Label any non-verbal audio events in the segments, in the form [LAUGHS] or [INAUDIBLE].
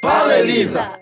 Fala, Elisa!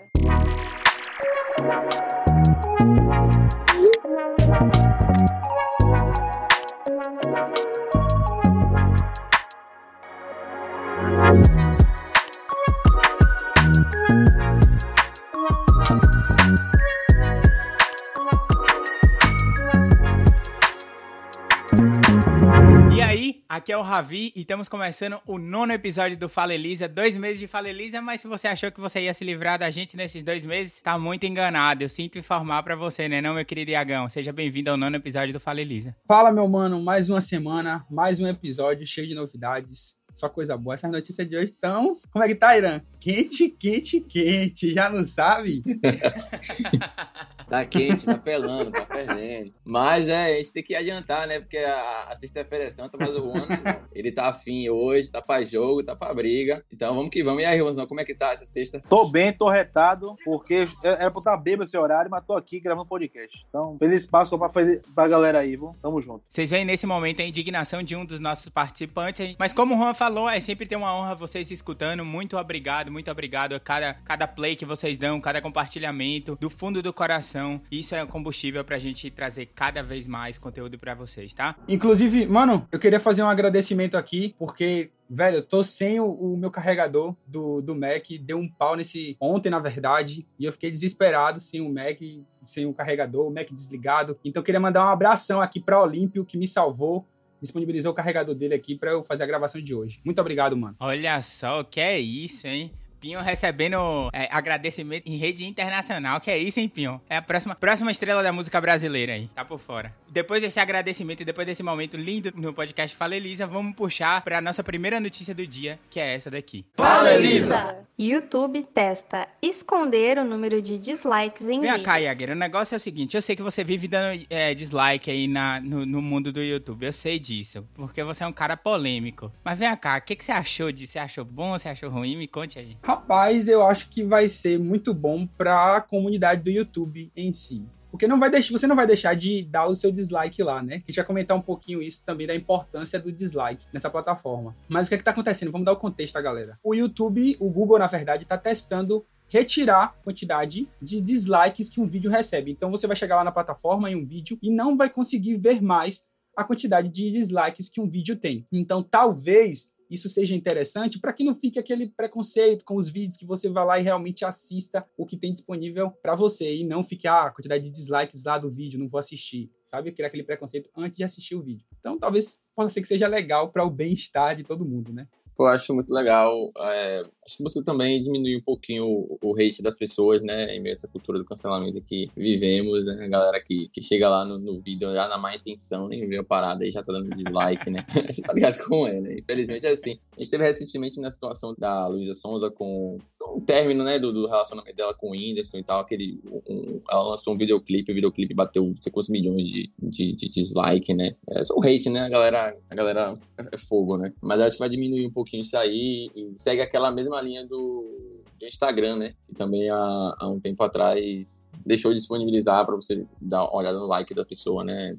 Aqui é o Ravi e estamos começando o nono episódio do Fala Elisa. Dois meses de Fala Elisa, mas se você achou que você ia se livrar da gente nesses dois meses, tá muito enganado. Eu sinto informar para você, né, não, meu querido Iagão? Seja bem-vindo ao nono episódio do Fala Elisa. Fala, meu mano. Mais uma semana, mais um episódio cheio de novidades. Só coisa boa. Essas notícias de hoje estão. Como é que tá, Irã? Quente, quente, quente. Já não sabe? [LAUGHS] Tá quente, tá pelando, tá fervendo. Mas é, a gente tem que adiantar, né? Porque a, a sexta-feira é santa, mas o ano, ele tá afim hoje, tá pra jogo, tá pra briga. Então vamos que vamos. E aí, Rosão, como é que tá essa sexta? Tô bem, tô retado, porque era pra estar bêbado esse horário, mas tô aqui gravando podcast. Então, feliz Páscoa pra, pra galera aí, viu? Tamo junto. Vocês veem nesse momento a indignação de um dos nossos participantes. Mas como o Juan falou, é sempre ter uma honra vocês escutando. Muito obrigado, muito obrigado a cada, cada play que vocês dão, cada compartilhamento, do fundo do coração isso é combustível pra gente trazer cada vez mais conteúdo para vocês, tá? Inclusive, mano, eu queria fazer um agradecimento aqui, porque velho, eu tô sem o, o, meu carregador do, do Mac, deu um pau nesse ontem, na verdade, e eu fiquei desesperado sem o Mac, sem o carregador, o Mac desligado. Então eu queria mandar um abração aqui para Olímpio que me salvou. Disponibilizou o carregador dele aqui para eu fazer a gravação de hoje. Muito obrigado, mano. Olha só, que é isso, hein? Pinho recebendo é, agradecimento em rede internacional. Que é isso, hein, Pinho? É a próxima, próxima estrela da música brasileira aí. Tá por fora. Depois desse agradecimento e depois desse momento lindo no podcast Fala Elisa, vamos puxar pra nossa primeira notícia do dia, que é essa daqui. Fala Elisa! YouTube testa esconder o número de dislikes em Vem vídeos. cá, Yager, o negócio é o seguinte, eu sei que você vive dando é, dislike aí na, no, no, mundo do YouTube, eu sei disso, porque você é um cara polêmico. Mas vem cá, o que, que você achou disso? Você achou bom, você achou ruim? Me conte aí. Rapaz, eu acho que vai ser muito bom para a comunidade do YouTube em si. Porque não vai deixar, você não vai deixar de dar o seu dislike lá, né? A gente comentar um pouquinho isso também da importância do dislike nessa plataforma. Mas o que é que tá acontecendo? Vamos dar o contexto, tá, galera. O YouTube, o Google, na verdade, está testando retirar a quantidade de dislikes que um vídeo recebe. Então você vai chegar lá na plataforma em um vídeo e não vai conseguir ver mais a quantidade de dislikes que um vídeo tem. Então talvez isso seja interessante para que não fique aquele preconceito com os vídeos que você vai lá e realmente assista o que tem disponível para você e não fique ah, a quantidade de dislikes lá do vídeo, não vou assistir, sabe? Criar aquele preconceito antes de assistir o vídeo. Então, talvez possa ser que seja legal para o bem-estar de todo mundo, né? Eu acho muito legal. É, acho que você também diminuir um pouquinho o, o, hate das pessoas, né? Em meio a essa cultura do cancelamento que vivemos, né? A galera que, que chega lá no, no vídeo já na má intenção, nem vê a parada e já tá dando dislike, né? [LAUGHS] você tá ligado como é, né? Infelizmente é assim. A gente teve recentemente na situação da Luísa Sonza com o término, né? Do, do, relacionamento dela com o Whindersson e tal. Aquele, um, ela lançou um videoclipe, o videoclipe bateu sei quantos milhões de, de, de dislike, né? É só o hate, né? A galera, a galera é, é fogo, né? Mas acho que vai diminuir um pouquinho isso aí e segue aquela mesma linha do do Instagram, né? Que também há, há um tempo atrás deixou de disponibilizar para você dar uma olhada no like da pessoa, né?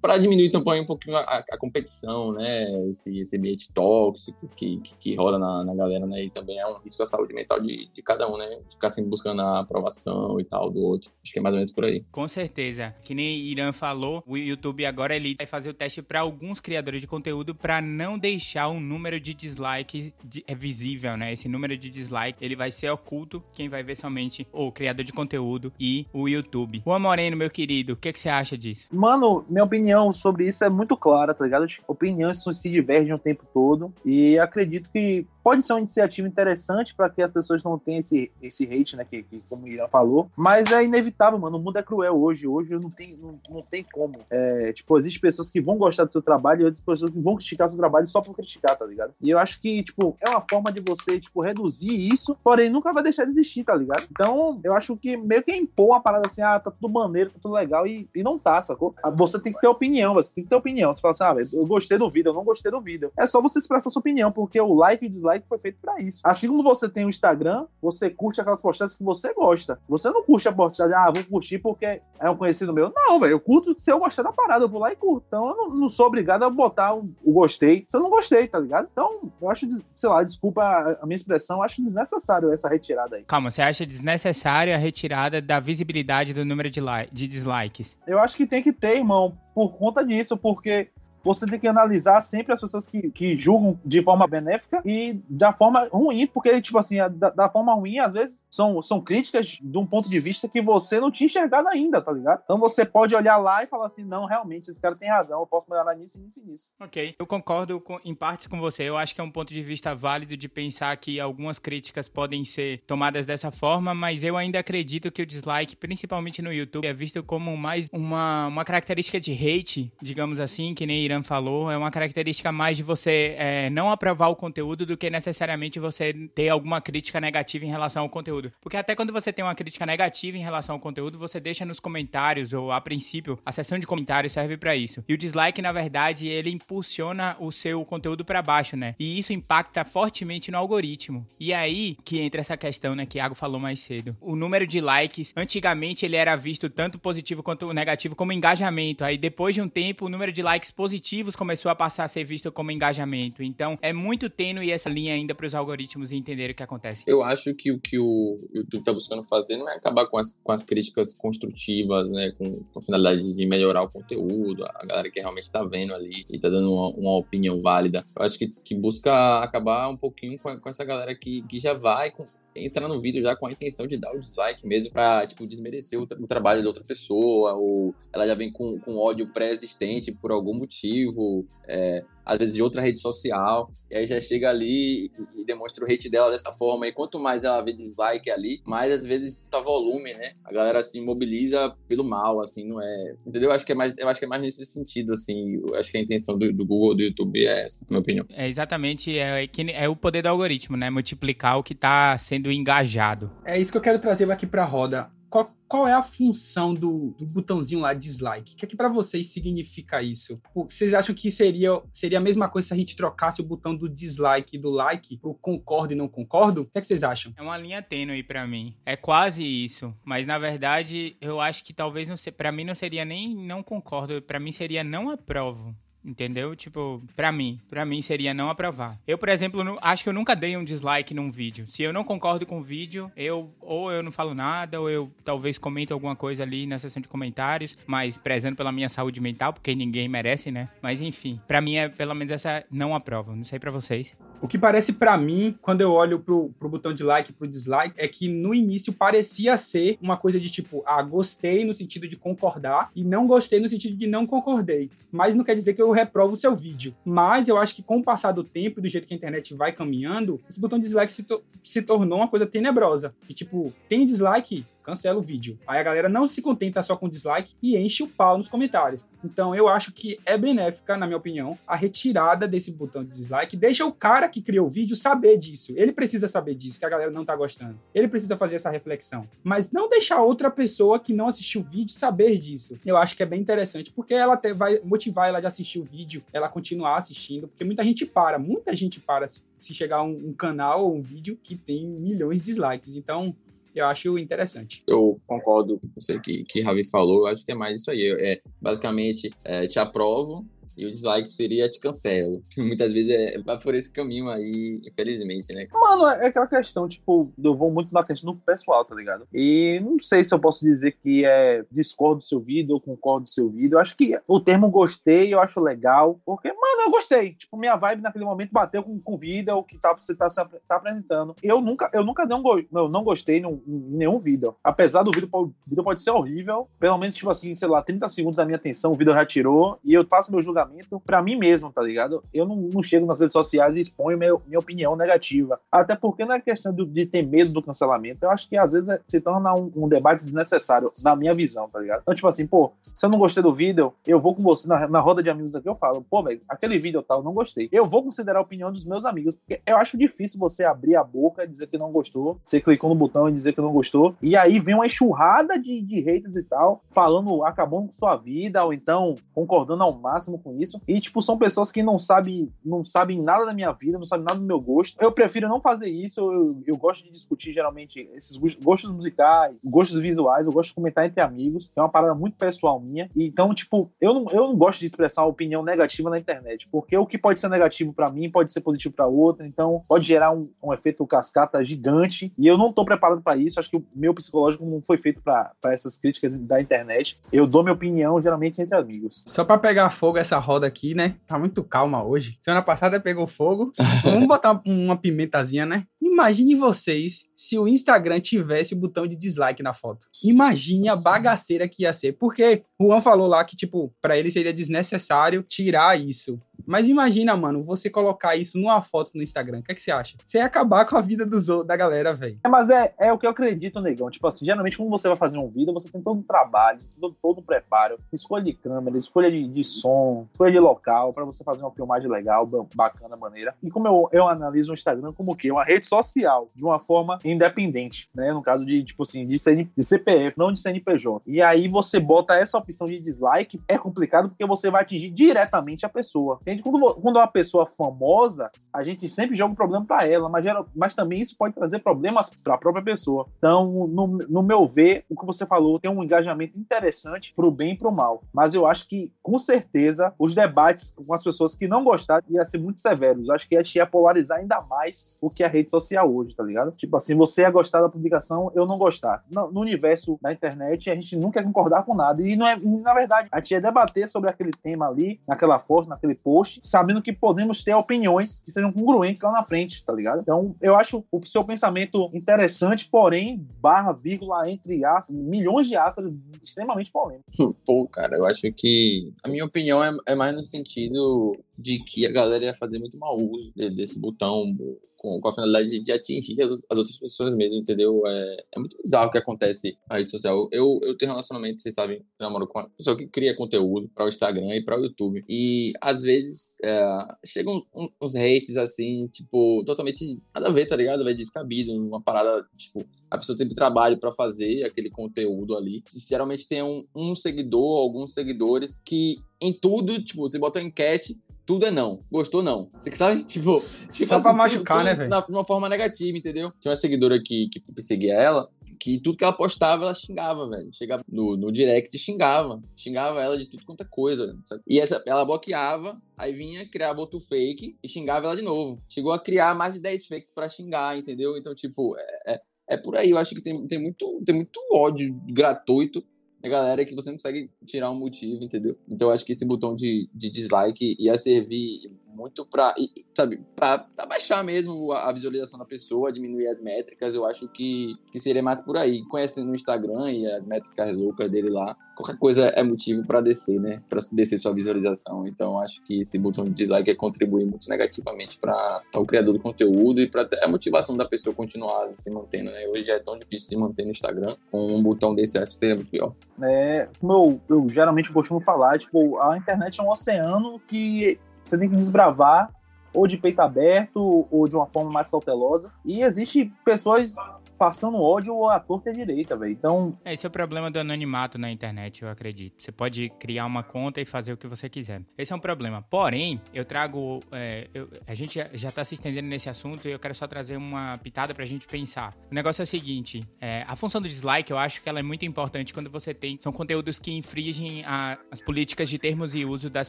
Para diminuir também um pouquinho a, a, competição, né? Esse, esse ambiente tóxico que, que, que rola na, na, galera, né? E também é um risco à saúde mental de, de cada um, né? Ficar sempre buscando a aprovação e tal do outro. Acho que é mais ou menos por aí. Com certeza. Que nem Irã falou, o YouTube agora ele vai fazer o teste para alguns criadores de conteúdo para não deixar um número de dislikes de, é visível, né? Esse número de dislike ele vai ser oculto. Quem vai ver somente o criador de conteúdo e o YouTube. Juan Moreno, meu querido, o que, que você acha disso? Mano, minha opinião sobre isso é muito clara, tá ligado? Opiniões se divergem o tempo todo. E acredito que pode ser uma iniciativa interessante para que as pessoas não tenham esse, esse hate, né? Que, que, como o Irã falou. Mas é inevitável, mano. O mundo é cruel hoje. Hoje não tem, não, não tem como. É, tipo, existem pessoas que vão gostar do seu trabalho e outras pessoas que vão criticar o seu trabalho só por criticar, tá ligado? E eu acho que, tipo, é uma forma de você, tipo, reduzir isso, porém nunca vai deixar de existir, tá ligado? Então, eu acho que meio que impor uma parada assim, ah, tá tudo maneiro, tá tudo legal, e, e não tá, sacou? Ah, você tem que ter opinião, você tem que ter opinião. Você fala assim, ah, eu gostei do vídeo, eu não gostei do vídeo. É só você expressar sua opinião, porque o like e o dislike foi feito para isso. Assim como você tem o Instagram, você curte aquelas postagens que você gosta. Você não curte a postagem, ah, vou curtir porque é um conhecido meu. Não, velho, eu curto se eu gostar da parada, eu vou lá e curto. Então eu não, não sou obrigado a botar o, o, gostei se eu não gostei, tá ligado? Então, eu acho, sei lá, desculpa a, minha expressão, acho desnecessário essa retirada aí. Calma, você acha desnecessário a retirada da visibilidade do número de, de dislikes? Eu acho que tem que ter, irmão, por conta disso, porque você tem que analisar sempre as pessoas que, que julgam de forma benéfica e da forma ruim, porque, tipo assim, da, da, forma ruim, às vezes, são, são críticas de um ponto de vista que você não tinha enxergado ainda, tá ligado? Então você pode olhar lá e falar assim, não, realmente, esse cara tem razão, eu posso melhorar nisso, nisso e nisso. Ok, eu concordo com, em partes com você, eu acho que é um ponto de vista válido de pensar que algumas críticas podem ser tomadas dessa forma, mas eu ainda acredito que o dislike, principalmente no YouTube, é visto como mais uma, uma característica de hate, digamos assim, que nem Irã falou, é uma característica mais de você é, não aprovar o conteúdo do que necessariamente você ter alguma crítica negativa em relação ao conteúdo. Porque até quando você tem uma crítica negativa em relação ao conteúdo, você deixa nos comentários, ou a princípio, a seção de comentários serve para isso. E o dislike, na verdade, ele impulsiona o seu conteúdo para baixo, né? E isso impacta fortemente no algoritmo. E aí que entra essa questão, né, que Iago falou mais cedo. O número de likes, antigamente ele era visto tanto positivo quanto negativo como engajamento. Aí depois de um tempo, o número de likes positivos positivos começou a passar a ser visto como engajamento. Então, é muito tênue essa linha ainda para os algoritmos entenderem o que acontece. Eu acho que o que o YouTube está buscando fazer não é acabar com as, com as críticas construtivas, né, com, com a finalidade de melhorar o conteúdo, a galera que realmente está vendo ali e está dando uma, uma, opinião válida. Eu acho que, que busca acabar um pouquinho com, com essa galera que, que já vai com, entrar no vídeo já com a intenção de dar o dislike mesmo pra, tipo, desmerecer o, o trabalho da outra pessoa, ou ela já vem com, com ódio pré-existente por algum motivo, é, às vezes de outra rede social, e aí já chega ali e, demonstra o hate dela dessa forma, e quanto mais ela vê dislike ali, mais às vezes tá volume, né? A galera se mobiliza pelo mal, assim, não é... Entendeu? Eu acho que é mais, eu acho que é mais nesse sentido, assim, eu acho que a intenção do, do Google, do YouTube é essa, na minha opinião. É exatamente, é, é o poder do algoritmo, né? Multiplicar o que tá sendo engajado. É isso que eu quero trazer aqui pra roda qual, qual é a função do, do botãozinho lá, dislike? O que é que para vocês significa isso? Vocês acham que seria, seria a mesma coisa se a gente trocasse o botão do dislike e do like pro concordo e não concordo? O que é que vocês acham? É uma linha tênue para mim. É quase isso, mas na verdade eu acho que talvez não para mim não seria nem não concordo, para mim seria não aprovo. Entendeu? Tipo, pra mim, pra mim seria não aprovar. Eu, por exemplo, acho que eu nunca dei um dislike num vídeo. Se eu não concordo com o vídeo, eu ou eu não falo nada, ou eu talvez comento alguma coisa ali na seção de comentários, mas prezando pela minha saúde mental, porque ninguém merece, né? Mas enfim, pra mim é pelo menos essa não aprova. Não sei para vocês. O que parece para mim, quando eu olho pro, pro botão de like e pro dislike, é que no início parecia ser uma coisa de tipo, ah, gostei no sentido de concordar e não gostei no sentido de não concordei. Mas não quer dizer que eu reprovo o seu vídeo. Mas eu acho que com o passar do tempo e do jeito que a internet vai caminhando, esse botão dislike se, to se tornou uma coisa tenebrosa. Tipo, tem dislike? cancela o vídeo. Aí a galera não se contenta só com dislike e enche o pau nos comentários. Então eu acho que é benéfica, na minha opinião, a retirada desse botão de dislike. Deixa o cara que criou o vídeo saber disso. Ele precisa saber disso, que a galera não tá gostando. Ele precisa fazer essa reflexão. Mas não deixar outra pessoa que não assistiu o vídeo saber disso. Eu acho que é bem interessante, porque ela vai motivar ela de assistir o vídeo, ela continuar assistindo, porque muita gente para, muita gente para se chegar um, um canal ou um vídeo que tem milhões de dislikes. Então, eu acho interessante. Eu concordo com você que, que Ravi falou, eu acho que é mais isso aí. É, basicamente, é, te aprovo, e o dislike seria te cancelo. [LAUGHS] Muitas vezes é, vai por esse caminho aí, infelizmente, né? Mano, é aquela questão, tipo, eu vou muito na questão do pessoal, tá ligado? E não sei se eu posso dizer que é discordo do seu vídeo ou concordo do seu vídeo. Eu acho que o termo gostei, eu acho legal, porque, mano, eu gostei. Tipo, minha vibe naquele momento bateu com, com vida, o que tá, você tá, tá apresentando. Eu nunca, eu nunca um go não, não gostei em nenhum vídeo. Apesar do vídeo, o vídeo pode ser horrível, pelo menos, tipo assim, sei lá, 30 segundos da minha atenção, o vídeo já tirou, e eu faço meu julgamento julgamento para mim mesmo, tá ligado? Eu não, não, chego nas redes sociais e exponho meu, minha opinião negativa. Até porque na questão de ter medo do cancelamento, eu acho que às vezes é, se torna um, um, debate desnecessário, na minha visão, tá ligado? Então, tipo assim, pô, se eu não gostei do vídeo, eu vou com você na, na roda de amigos aqui, eu falo, pô, velho, aquele vídeo tal, não gostei. Eu vou considerar a opinião dos meus amigos, porque eu acho difícil você abrir a boca e dizer que não gostou, você clicou no botão e dizer que não gostou, e aí vem uma enxurrada de, de haters e tal, falando, acabando com sua vida, ou então concordando ao máximo com com isso. E, tipo, são pessoas que não sabem, não sabem nada da minha vida, não sabem nada do meu gosto. Eu prefiro não fazer isso. Eu, eu gosto de discutir, geralmente, esses gostos musicais, gostos visuais. Eu gosto de comentar entre amigos. É uma parada muito pessoal minha. Então, tipo, eu não, eu não gosto de expressar opinião negativa na internet. Porque o que pode ser negativo para mim pode ser positivo para outra. Então, pode gerar um, um efeito cascata gigante. E eu não tô preparado para isso. Acho que o meu psicológico não foi feito para essas críticas da internet. Eu dou minha opinião, geralmente, entre amigos. Só para pegar fogo essa roda aqui, né? Tá muito calma hoje. Semana passada pegou fogo. [LAUGHS] Vamos botar uma pimentazinha, né? Imagine vocês se o Instagram tivesse o botão de dislike na foto. Imagine a bagaceira que ia ser. Porque Juan falou lá que, tipo, para ele seria desnecessário tirar isso. Mas imagina, mano, você colocar isso numa foto no Instagram. O que, é que você acha? Você ia acabar com a vida dos, da galera, velho. É, mas é, é o que eu acredito, negão. Tipo assim, geralmente, quando você vai fazer um vídeo, você tem todo um trabalho, todo, todo um preparo, escolha de câmera, escolha de, de som, escolha de local, para você fazer uma filmagem legal, bacana, maneira. E como eu, eu analiso o Instagram como o quê? Uma rede social, de uma forma independente, né? No caso de, tipo assim, de, CN, de CPF, não de CNPJ. E aí você bota essa opção de dislike, é complicado porque você vai atingir diretamente a pessoa. Entende? Quando, quando é uma pessoa famosa, a gente sempre joga um problema para ela, mas, mas também isso pode trazer problemas para a própria pessoa. Então, no, no meu ver, o que você falou tem um engajamento interessante pro bem e pro mal. Mas eu acho que, com certeza, os debates com as pessoas que não gostaram ia ser muito severos. Acho que ia polarizar ainda mais o que é a rede social hoje, tá ligado? Tipo assim, você ia gostar da publicação, eu não gostar. No, no universo da internet, a gente nunca quer concordar com nada. E não é, na verdade, a gente ia debater sobre aquele tema ali, naquela foto, naquele post, sabendo que podemos ter opiniões que sejam congruentes lá na frente, tá ligado? Então, eu acho o seu pensamento interessante, porém, barra, vírgula, entre aspas, milhões de aspas, extremamente polêmico. [LAUGHS] Pô, cara, eu acho que a minha opinião é, é mais no sentido de que a galera ia fazer muito mau uso desse botão com, com a finalidade de, atingir as, as, outras pessoas mesmo, entendeu? É, é muito bizarro o que acontece na rede social. Eu, eu tenho relacionamento, vocês sabem, eu namoro com uma pessoa que cria conteúdo para o Instagram e para o YouTube. E às vezes é, chegam uns, hates assim, tipo, totalmente nada a ver, tá ligado? Vai descabido, uma parada, tipo, a pessoa teve trabalho para fazer aquele conteúdo ali. Geralmente tem um, um seguidor, alguns seguidores que em tudo, tipo, você bota uma enquete, tudo é não. Gostou, não. Você que sabe? [LAUGHS] Tipo, tipo Só assim, pra machucar, tudo, né, velho? De uma forma negativa, entendeu? Tinha uma seguidora que, que perseguia ela, que tudo que ela postava, ela xingava, velho. Chegava no, no direct e xingava. Xingava ela de tudo quanto é coisa. Sabe? E essa, ela bloqueava, aí vinha, criava outro fake e xingava ela de novo. Chegou a criar mais de 10 fakes para xingar, entendeu? Então, tipo, é, é, é, por aí. Eu acho que tem, tem, muito, tem muito ódio gratuito a galera que você não consegue tirar um motivo, entendeu? Então eu acho que esse botão de, de dislike ia servir muito para, sabe, para baixar mesmo a, visualização da pessoa, diminuir as métricas. Eu acho que, que seria mais por aí. Conhecendo o Instagram e as métricas loucas dele lá, qualquer coisa é motivo para descer, né? Para descer sua visualização. Então, acho que esse botão de dislike ia contribuir muito negativamente para o criador do conteúdo e para a motivação da pessoa continuar se mantendo, né? Hoje é tão difícil se manter no Instagram. Com um botão desse, acho que seria muito pior. É, como eu, eu geralmente costumo falar, tipo, a internet é um oceano que você tem que desbravar ou de peito aberto ou de uma forma mais cautelosa. E existe pessoas passando ódio à torta e à direita, velho. Então. É, esse é o problema do anonimato na internet, eu acredito. Você pode criar uma conta e fazer o que você quiser. Esse é um problema. Porém, eu trago. É, eu, a gente já tá se estendendo nesse assunto e eu quero só trazer uma pitada pra gente pensar. O negócio é o seguinte: é, a função do dislike, eu acho que ela é muito importante quando você tem. São conteúdos que infringem a, as políticas de termos e uso das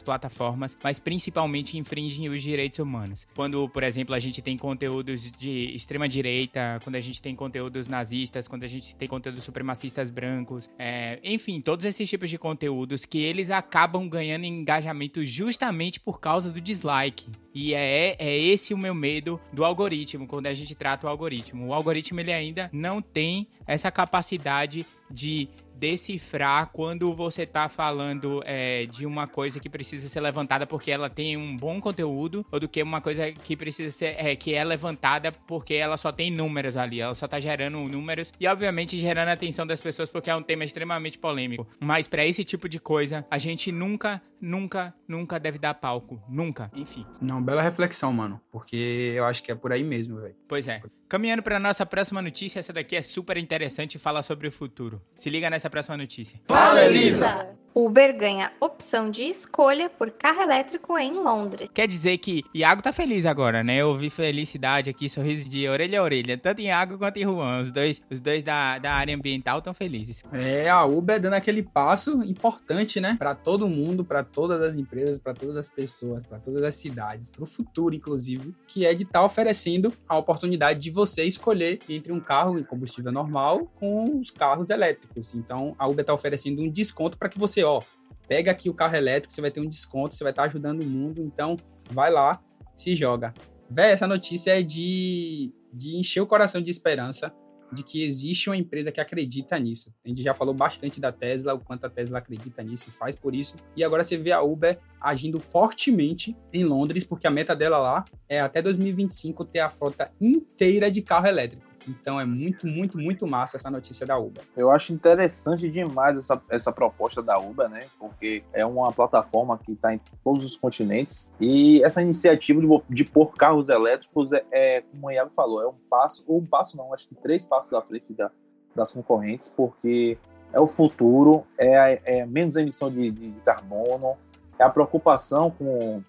plataformas, mas principalmente infringem os direitos humanos. Quando, por exemplo, a gente tem conteúdos de extrema direita, quando a gente tem conteúdo conteúdos nazistas, quando a gente tem conteúdos supremacistas brancos, é, enfim, todos esses tipos de conteúdos que eles acabam ganhando engajamento justamente por causa do dislike. E é, é esse o meu medo do algoritmo, quando a gente trata o algoritmo. O algoritmo ele ainda não tem essa capacidade de decifrar quando você tá falando é, de uma coisa que precisa ser levantada porque ela tem um bom conteúdo ou do que uma coisa que precisa ser é, que é levantada porque ela só tem números ali, ela só tá gerando números e obviamente gerando a atenção das pessoas porque é um tema extremamente polêmico. Mas para esse tipo de coisa, a gente nunca, nunca, nunca deve dar palco, nunca. Enfim. Não, bela reflexão, mano, porque eu acho que é por aí mesmo, velho. Pois é. Caminhando para nossa próxima notícia, essa daqui é super interessante e fala sobre o futuro. Se liga nessa próxima notícia. Fala, Elisa! Uber ganha opção de escolha por carro elétrico em Londres. Quer dizer que Iago tá feliz agora, né? Eu ouvi felicidade aqui, sorriso de orelha a orelha. Tanto em Iago quanto em Juan. Os dois, os dois da, da área ambiental estão felizes. É, a Uber dando aquele passo importante, né? Para todo mundo, para todas as empresas, para todas as pessoas, para todas as cidades, para o futuro, inclusive, que é de estar tá oferecendo a oportunidade de você escolher entre um carro em combustível normal com os carros elétricos. Então, a Uber está oferecendo um desconto para que você ó, pega aqui o carro elétrico, você vai ter um desconto, você vai estar ajudando o mundo, então vai lá, se joga. Véi, essa notícia é de, de encher o coração de esperança de que existe uma empresa que acredita nisso. A gente já falou bastante da Tesla, o quanto a Tesla acredita nisso e faz por isso. E agora você vê a Uber agindo fortemente em Londres, porque a meta dela lá é até 2025 ter a frota inteira de carro elétrico. Então é muito, muito, muito massa essa notícia da Uber. Eu acho interessante demais essa, essa proposta da Uber, né? Porque é uma plataforma que está em todos os continentes e essa iniciativa de, de pôr carros elétricos é, é, como o Iago falou, é um passo, ou um passo não, acho que três passos à frente da, das concorrentes, porque é o futuro, é, é menos emissão de, de, de carbono, é a preocupação com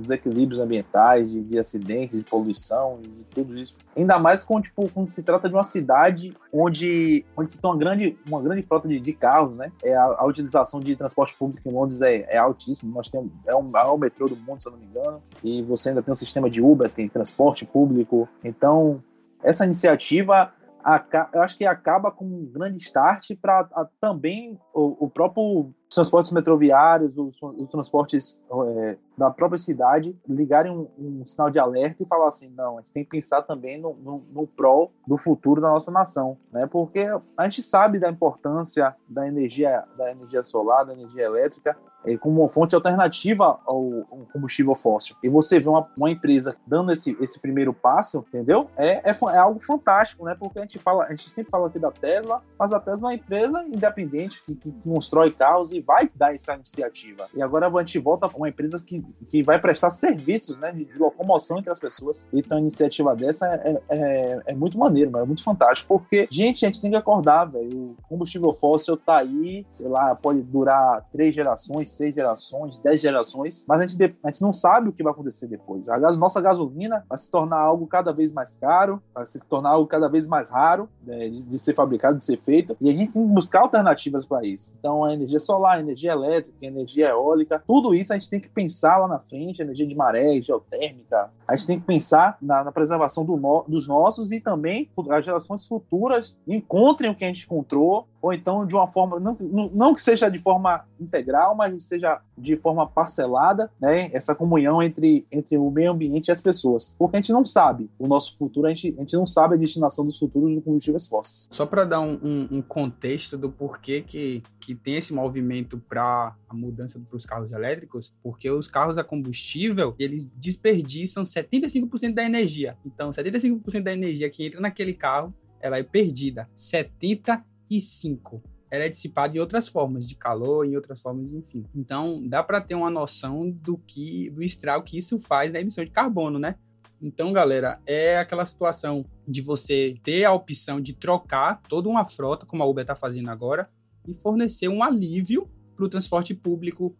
desequilíbrios ambientais, de, de, acidentes, de poluição, de tudo isso. Ainda mais quando, tipo, quando se trata de uma cidade onde, onde se tem uma grande, uma grande frota de, de carros, né? É a, a, utilização de transporte público em Londres é, é altíssimo. Nós temos é o maior metrô do mundo, se eu não me engano. E você ainda tem um sistema de Uber, tem transporte público. Então, essa iniciativa eu acho que acaba com um grande start para também o, o próprio transportes metroviários, os, os transportes é, da própria cidade ligarem um, um, sinal de alerta e falar assim, não, a gente tem que pensar também no, no, no prol do futuro da nossa nação, né? Porque a gente sabe da importância da energia, da energia solar, da energia elétrica, é, como uma fonte alternativa ao, ao, combustível fóssil. E você vê uma, uma empresa dando esse, esse primeiro passo, entendeu? É, é, é, algo fantástico, né? Porque a gente fala, a gente sempre fala aqui da Tesla, mas a Tesla é uma empresa independente que, que constrói carros e vai dar essa iniciativa. E agora a gente volta para uma empresa que, que vai prestar serviços, né? De, locomoção entre as pessoas. Então a iniciativa dessa é, é, é muito maneiro, é muito fantástico. Porque, gente, a gente tem que acordar, velho. O combustível fóssil tá aí, sei lá, pode durar três gerações, seis gerações, dez gerações, mas a gente, a gente não sabe o que vai acontecer depois. A gas, nossa gasolina vai se tornar algo cada vez mais caro, vai se tornar algo cada vez mais raro né, de, de, ser fabricado, de ser feito, e a gente tem que buscar alternativas para isso. Então, a energia solar, a energia elétrica, a energia eólica, tudo isso a gente tem que pensar lá na frente, energia de maré, geotérmica. A gente tem que pensar na, na preservação do no, dos nossos e também as gerações futuras encontrem o que a gente encontrou ou então de uma forma, não, não que seja de forma integral, mas seja de forma parcelada, né, essa comunhão entre, entre o meio ambiente e as pessoas. Porque a gente não sabe o nosso futuro, a gente, a gente não sabe a destinação dos futuros do combustíveis fósseis. Só para dar um, um, um, contexto do porquê que, que tem esse movimento para a mudança para os carros elétricos, porque os carros a combustível, eles desperdiçam 75% da energia. Então, 75% da energia que entra naquele carro, ela é perdida. 70 e 5 ela é dissipada em outras formas, de calor, em outras formas, enfim. Então, dá para ter uma noção do que do estrago que isso faz na emissão de carbono, né? Então, galera, é aquela situação de você ter a opção de trocar toda uma frota, como a Uber está fazendo agora, e fornecer um alívio para o transporte público,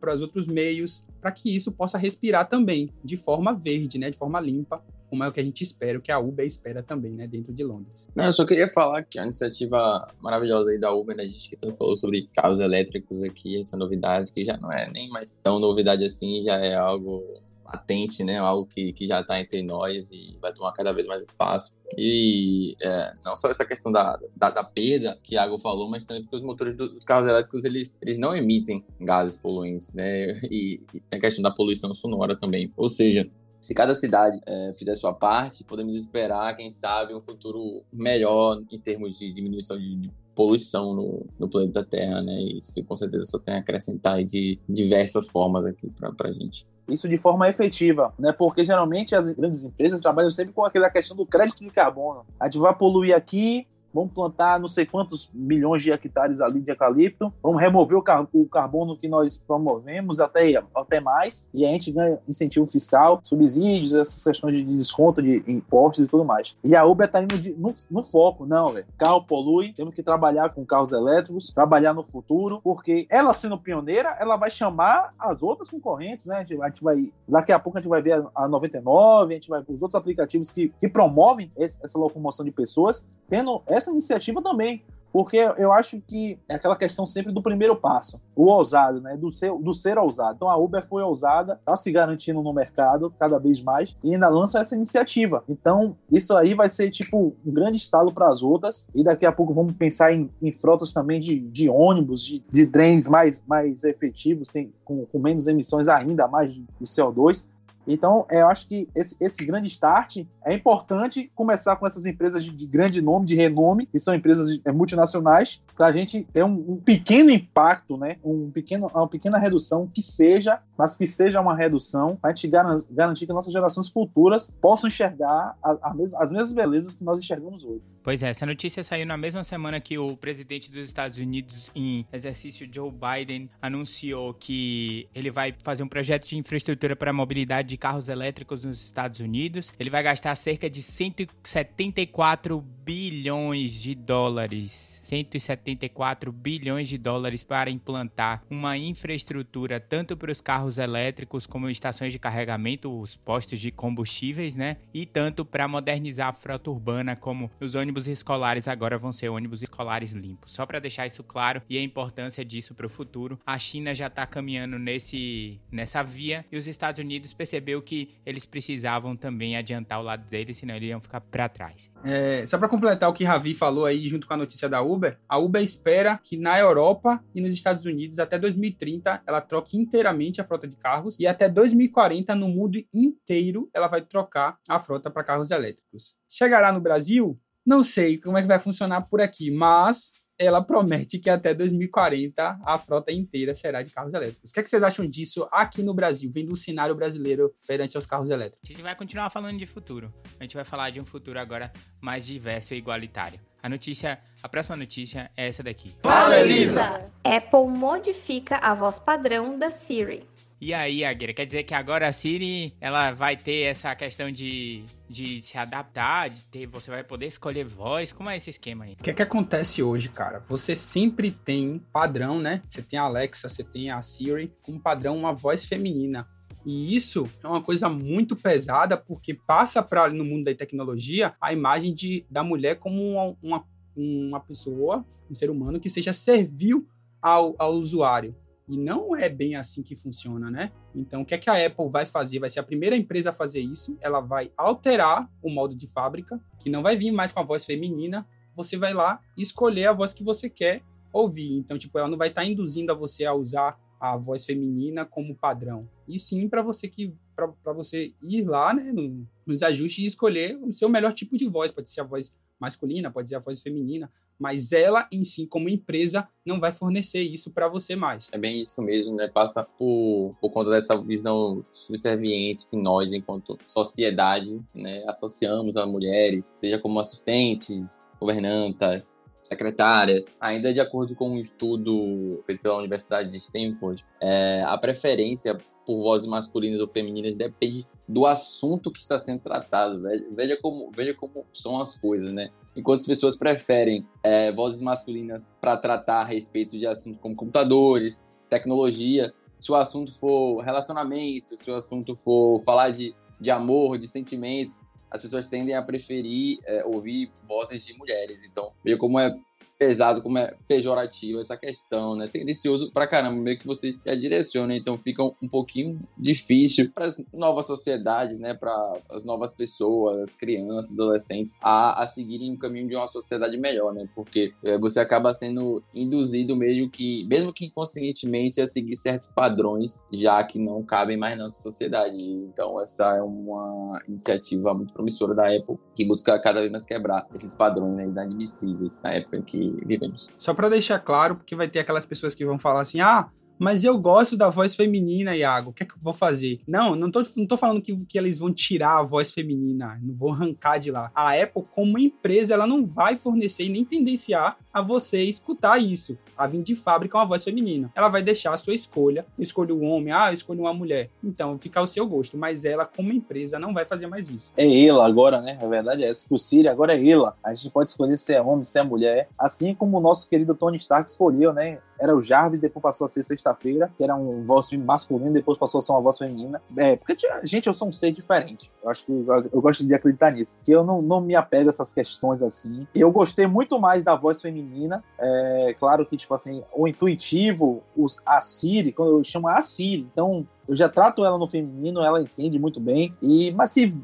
para os outros meios, para que isso possa respirar também de forma verde, né, de forma limpa, como é o que a gente espera, o que a Uber espera também, né, dentro de Londres. Não, eu só queria falar que a iniciativa maravilhosa aí da Uber, né, a gente que tanto falou sobre carros elétricos aqui, essa novidade, que já não é nem mais tão novidade assim, já é algo patente, né, algo que, que já está entre nós e vai tomar cada vez mais espaço. E é, não só essa questão da, da, da perda que Iago falou, mas também porque os motores dos carros elétricos, eles, eles não emitem gases poluentes, né, e, e a questão da poluição sonora também. Ou seja, se cada cidade é, fizer sua parte, podemos esperar, quem sabe, um futuro melhor em termos de diminuição de, poluição no, no, planeta Terra, né? E isso com certeza só tem a acrescentar de diversas formas aqui para a gente. Isso de forma efetiva, né? Porque geralmente as grandes empresas trabalham sempre com aquela questão do crédito de carbono. A gente vai poluir aqui, vamos plantar não sei quantos milhões de hectares ali de eucalipto, vamos remover o, car o carbono que nós promovemos até, até mais, e a gente ganha incentivo fiscal, subsídios, essas questões de desconto de impostos e tudo mais. E a Uber tá indo de, no, no, foco, não, velho. Carro polui, temos que trabalhar com carros elétricos, trabalhar no futuro, porque ela sendo pioneira, ela vai chamar as outras concorrentes, né? A gente, a gente vai, daqui a pouco a gente vai ver a, a 99, a gente vai os outros aplicativos que, que promovem esse, essa locomoção de pessoas, tendo essa iniciativa também. Porque eu acho que é aquela questão sempre do primeiro passo, o ousado, né? Do ser, do ser ousado. Então a Uber foi ousada, está se garantindo no mercado cada vez mais e ainda lança essa iniciativa. Então isso aí vai ser tipo um grande estalo para as outras. E daqui a pouco vamos pensar em, em frotas também de, de ônibus, de, de trens mais, mais efetivos, sem, com, com menos emissões ainda mais de CO2. Então, eu acho que esse, esse grande start é importante começar com essas empresas de, de grande nome, de renome, que são empresas é, multinacionais, para a gente ter um, um, pequeno impacto, né? um pequeno, uma pequena redução que seja, mas que seja uma redução, para a gente garantir que nossas gerações futuras possam enxergar a, a mes as mesmas belezas que nós enxergamos hoje. Pois é, essa notícia saiu na mesma semana que o presidente dos Estados Unidos, em exercício Joe Biden, anunciou que ele vai fazer um projeto de infraestrutura para mobilidade de carros elétricos nos Estados Unidos. Ele vai gastar cerca de 174 bilhões de dólares 174 bilhões de dólares para implantar uma infraestrutura tanto para os carros elétricos como estações de carregamento, os postos de combustíveis, né? E tanto para modernizar a frota urbana, como os ônibus escolares agora vão ser ônibus escolares limpos. Só para deixar isso claro e a importância disso para o futuro, a China já está caminhando nesse nessa via e os Estados Unidos percebeu que eles precisavam também adiantar o lado deles, senão eles iam ficar para trás. É, só para completar o que Ravi falou aí junto com a notícia da Uber, a Uber espera que na Europa e nos Estados Unidos até 2030 ela troque inteiramente a frota de carros e até 2040 no mundo inteiro ela vai trocar a frota para carros elétricos. Chegará no Brasil? Não sei como é que vai funcionar por aqui, mas ela promete que até 2040 a frota inteira será de carros elétricos. O que, é que vocês acham disso aqui no Brasil, vendo o cenário brasileiro perante aos carros elétricos? A gente vai continuar falando de futuro. A gente vai falar de um futuro agora mais diverso e igualitário. A notícia, a próxima notícia é essa daqui. Fala, Elisa! Apple modifica a voz padrão da Siri. E aí, Agueira, quer dizer que agora a Siri ela vai ter essa questão de, de se adaptar, de ter, você vai poder escolher voz? Como é esse esquema aí? O que é que acontece hoje, cara? Você sempre tem padrão, né? Você tem a Alexa, você tem a Siri, como padrão uma voz feminina. E isso é uma coisa muito pesada porque passa para no mundo da tecnologia a imagem de, da mulher como uma, uma, uma pessoa, um ser humano que seja servil ao, ao usuário. E não é bem assim que funciona, né? Então, o que é que a Apple vai fazer? Vai ser a primeira empresa a fazer isso. Ela vai alterar o modo de fábrica, que não vai vir mais com a voz feminina. Você vai lá escolher a voz que você quer ouvir. Então, tipo, ela não vai estar tá induzindo a você a usar a voz feminina como padrão. E sim para você que para você ir lá, né, no, nos ajustes e escolher o seu melhor tipo de voz. Pode ser a voz masculina, pode ser a voz feminina, mas ela em si, como empresa, não vai fornecer isso para você mais. É bem isso mesmo, né? Passa por, por conta dessa visão subserviente que nós, enquanto sociedade, né, associamos a mulheres, seja como assistentes, governantas, secretárias. Ainda de acordo com um estudo feito pela Universidade de Stanford, é, a preferência por vozes masculinas ou femininas depende do assunto que está sendo tratado. Veja como, veja como são as coisas, né? Enquanto as pessoas preferem é, vozes masculinas para tratar a respeito de assuntos como computadores, tecnologia, se o assunto for relacionamento, se o assunto for falar de, de amor, de sentimentos, as pessoas tendem a preferir é, ouvir vozes de mulheres. Então, veja como é pesado, como é pejorativo essa questão, né? Tendencioso pra caramba, meio que você já direciona, então fica um pouquinho difícil para as novas sociedades, né? Para as novas pessoas, as crianças, adolescentes, a, a seguirem o caminho de uma sociedade melhor, né? Porque é, você acaba sendo induzido meio que, mesmo que inconscientemente, a seguir certos padrões, já que não cabem mais na sociedade. Então, essa é uma iniciativa muito promissora da Apple, que busca cada vez mais quebrar esses padrões né, inadmissíveis na época que vivemos. Só para deixar claro, porque vai ter aquelas pessoas que vão falar assim: ah, mas eu gosto da voz feminina, Iago. O que é que eu vou fazer? Não, não tô, não tô falando que, que eles vão tirar a voz feminina, não vão arrancar de lá. A Apple, como empresa, ela não vai fornecer e nem tendenciar a você escutar isso, a vir de fábrica uma voz feminina. Ela vai deixar a sua escolha. Eu escolho um homem, ah, eu escolho uma mulher. Então, fica ao seu gosto. Mas ela, como empresa, não vai fazer mais isso. É ela agora, né? A verdade é essa, o Siri agora é ela. A gente pode escolher se é homem, se é mulher. Assim como o nosso querido Tony Stark escolheu, né? Era o Jarvis, depois passou a ser sexta-feira, que era um voz masculino, depois passou a ser uma voz feminina. É, porque, gente, eu sou um ser diferente. Eu acho que eu, eu gosto de acreditar nisso. Que eu não, não me apego a essas questões assim. Eu gostei muito mais da voz feminina. É claro que, tipo assim, o intuitivo, os, a Siri, quando eu chamo a Siri, então eu já trato ela no feminino, ela entende muito bem. E, mas se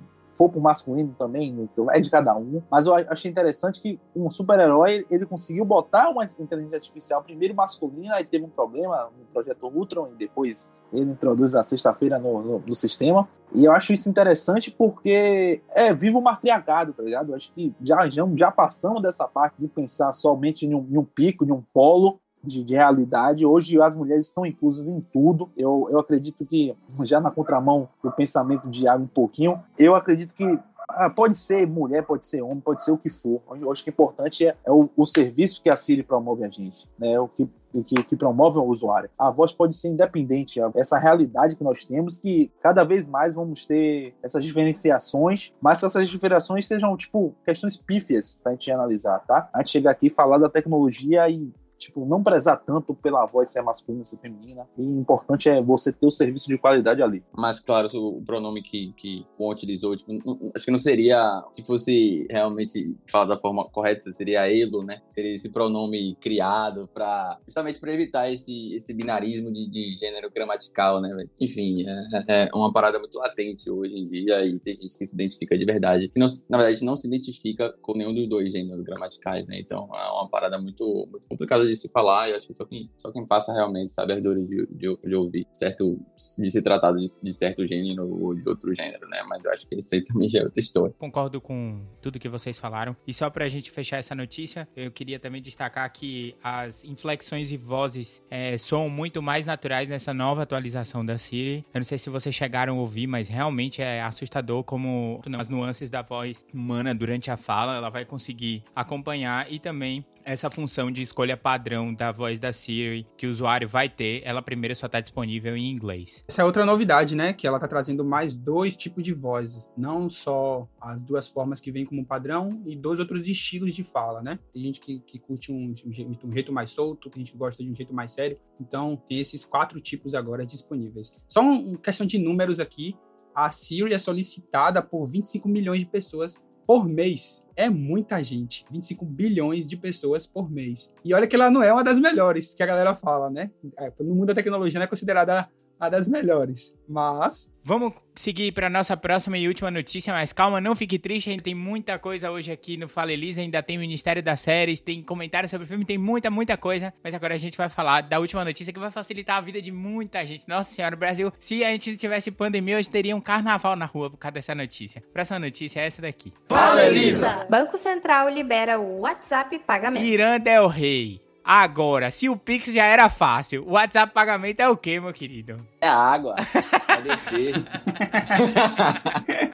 for pro masculino também, é de cada um. Mas eu achei interessante que um super-herói, ele conseguiu botar uma inteligência artificial primeiro masculina, aí teve um problema no projeto Ultron, e depois ele introduz a sexta-feira no, no, no, sistema. E eu acho isso interessante porque é vivo o matriarcado, tá ligado? Eu acho que já, já, já passamos dessa parte de pensar somente em um, em um pico, em um polo, de, de, realidade. Hoje as mulheres estão inclusas em tudo. Eu, eu acredito que, já na contramão do pensamento de Iago um pouquinho, eu acredito que ah, pode ser mulher, pode ser homem, pode ser o que for. Eu acho que o importante é, é o, o, serviço que a Siri promove a gente, né? O que, que, que, promove o usuário. A voz pode ser independente, é essa realidade que nós temos, que cada vez mais vamos ter essas diferenciações, mas que essas diferenciações sejam, tipo, questões pífias pra gente analisar, tá? A gente chega aqui e falar da tecnologia e tipo, não prezar tanto pela voz ser masculina, ser feminina. E o importante é você ter o serviço de qualidade ali. Mas, claro, o pronome que, que o Juan utilizou, tipo, acho que não seria, se fosse realmente falar da forma correta, seria elo, né? Seria esse pronome criado para justamente para evitar esse, esse binarismo de, de gênero gramatical, né? Enfim, é, é, uma parada muito latente hoje em dia e tem gente que se identifica de verdade. Que não, na verdade, não se identifica com nenhum dos dois gêneros gramaticais, né? Então é uma parada muito, muito complicada de se falar, e acho que só quem, só quem passa realmente sabe a dor de, de, de, ouvir certo, de ser tratado de, de, certo gênero ou de outro gênero, né? Mas eu acho que isso aí [LAUGHS] também já é outra história. Concordo com tudo que vocês falaram. E só pra gente fechar essa notícia, eu queria também destacar que as inflexões e vozes é, são muito mais naturais nessa nova atualização da Siri. Eu não sei se vocês chegaram a ouvir, mas realmente é assustador como as nuances da voz humana durante a fala, ela vai conseguir acompanhar e também essa função de escolha padrão da voz da Siri que o usuário vai ter, ela primeiro só está disponível em inglês. Essa é outra novidade, né? Que ela está trazendo mais dois tipos de vozes, não só as duas formas que vêm como padrão e dois outros estilos de fala, né? Tem gente que, que curte um, um, jeito, mais solto, tem gente que gosta de um jeito mais sério. Então, tem esses quatro tipos agora disponíveis. Só uma questão de números aqui. A Siri é solicitada por 25 milhões de pessoas por mês. É muita gente. 25 bilhões de pessoas por mês. E olha que ela não é uma das melhores, que a galera fala, né? É, no mundo da tecnologia não é considerada a das melhores. Mas. Vamos seguir para nossa próxima e última notícia, mas calma, não fique triste, a gente tem muita coisa hoje aqui no Fala Elisa, ainda tem Ministério das Séries, tem comentários sobre o filme, tem muita, muita coisa, mas agora a gente vai falar da última notícia que vai facilitar a vida de muita gente. Nossa Senhora, Brasil, se a gente não tivesse pandemia, hoje teria um carnaval na rua por causa dessa notícia. Próxima notícia é essa daqui. Fala Elisa! Banco Central libera o WhatsApp pagamento. Irã Del Rey. Agora, se o Pix já era fácil, o WhatsApp pagamento é o quê, meu querido? É água. [LAUGHS] Vai descer.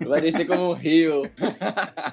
Vai descer como um rio.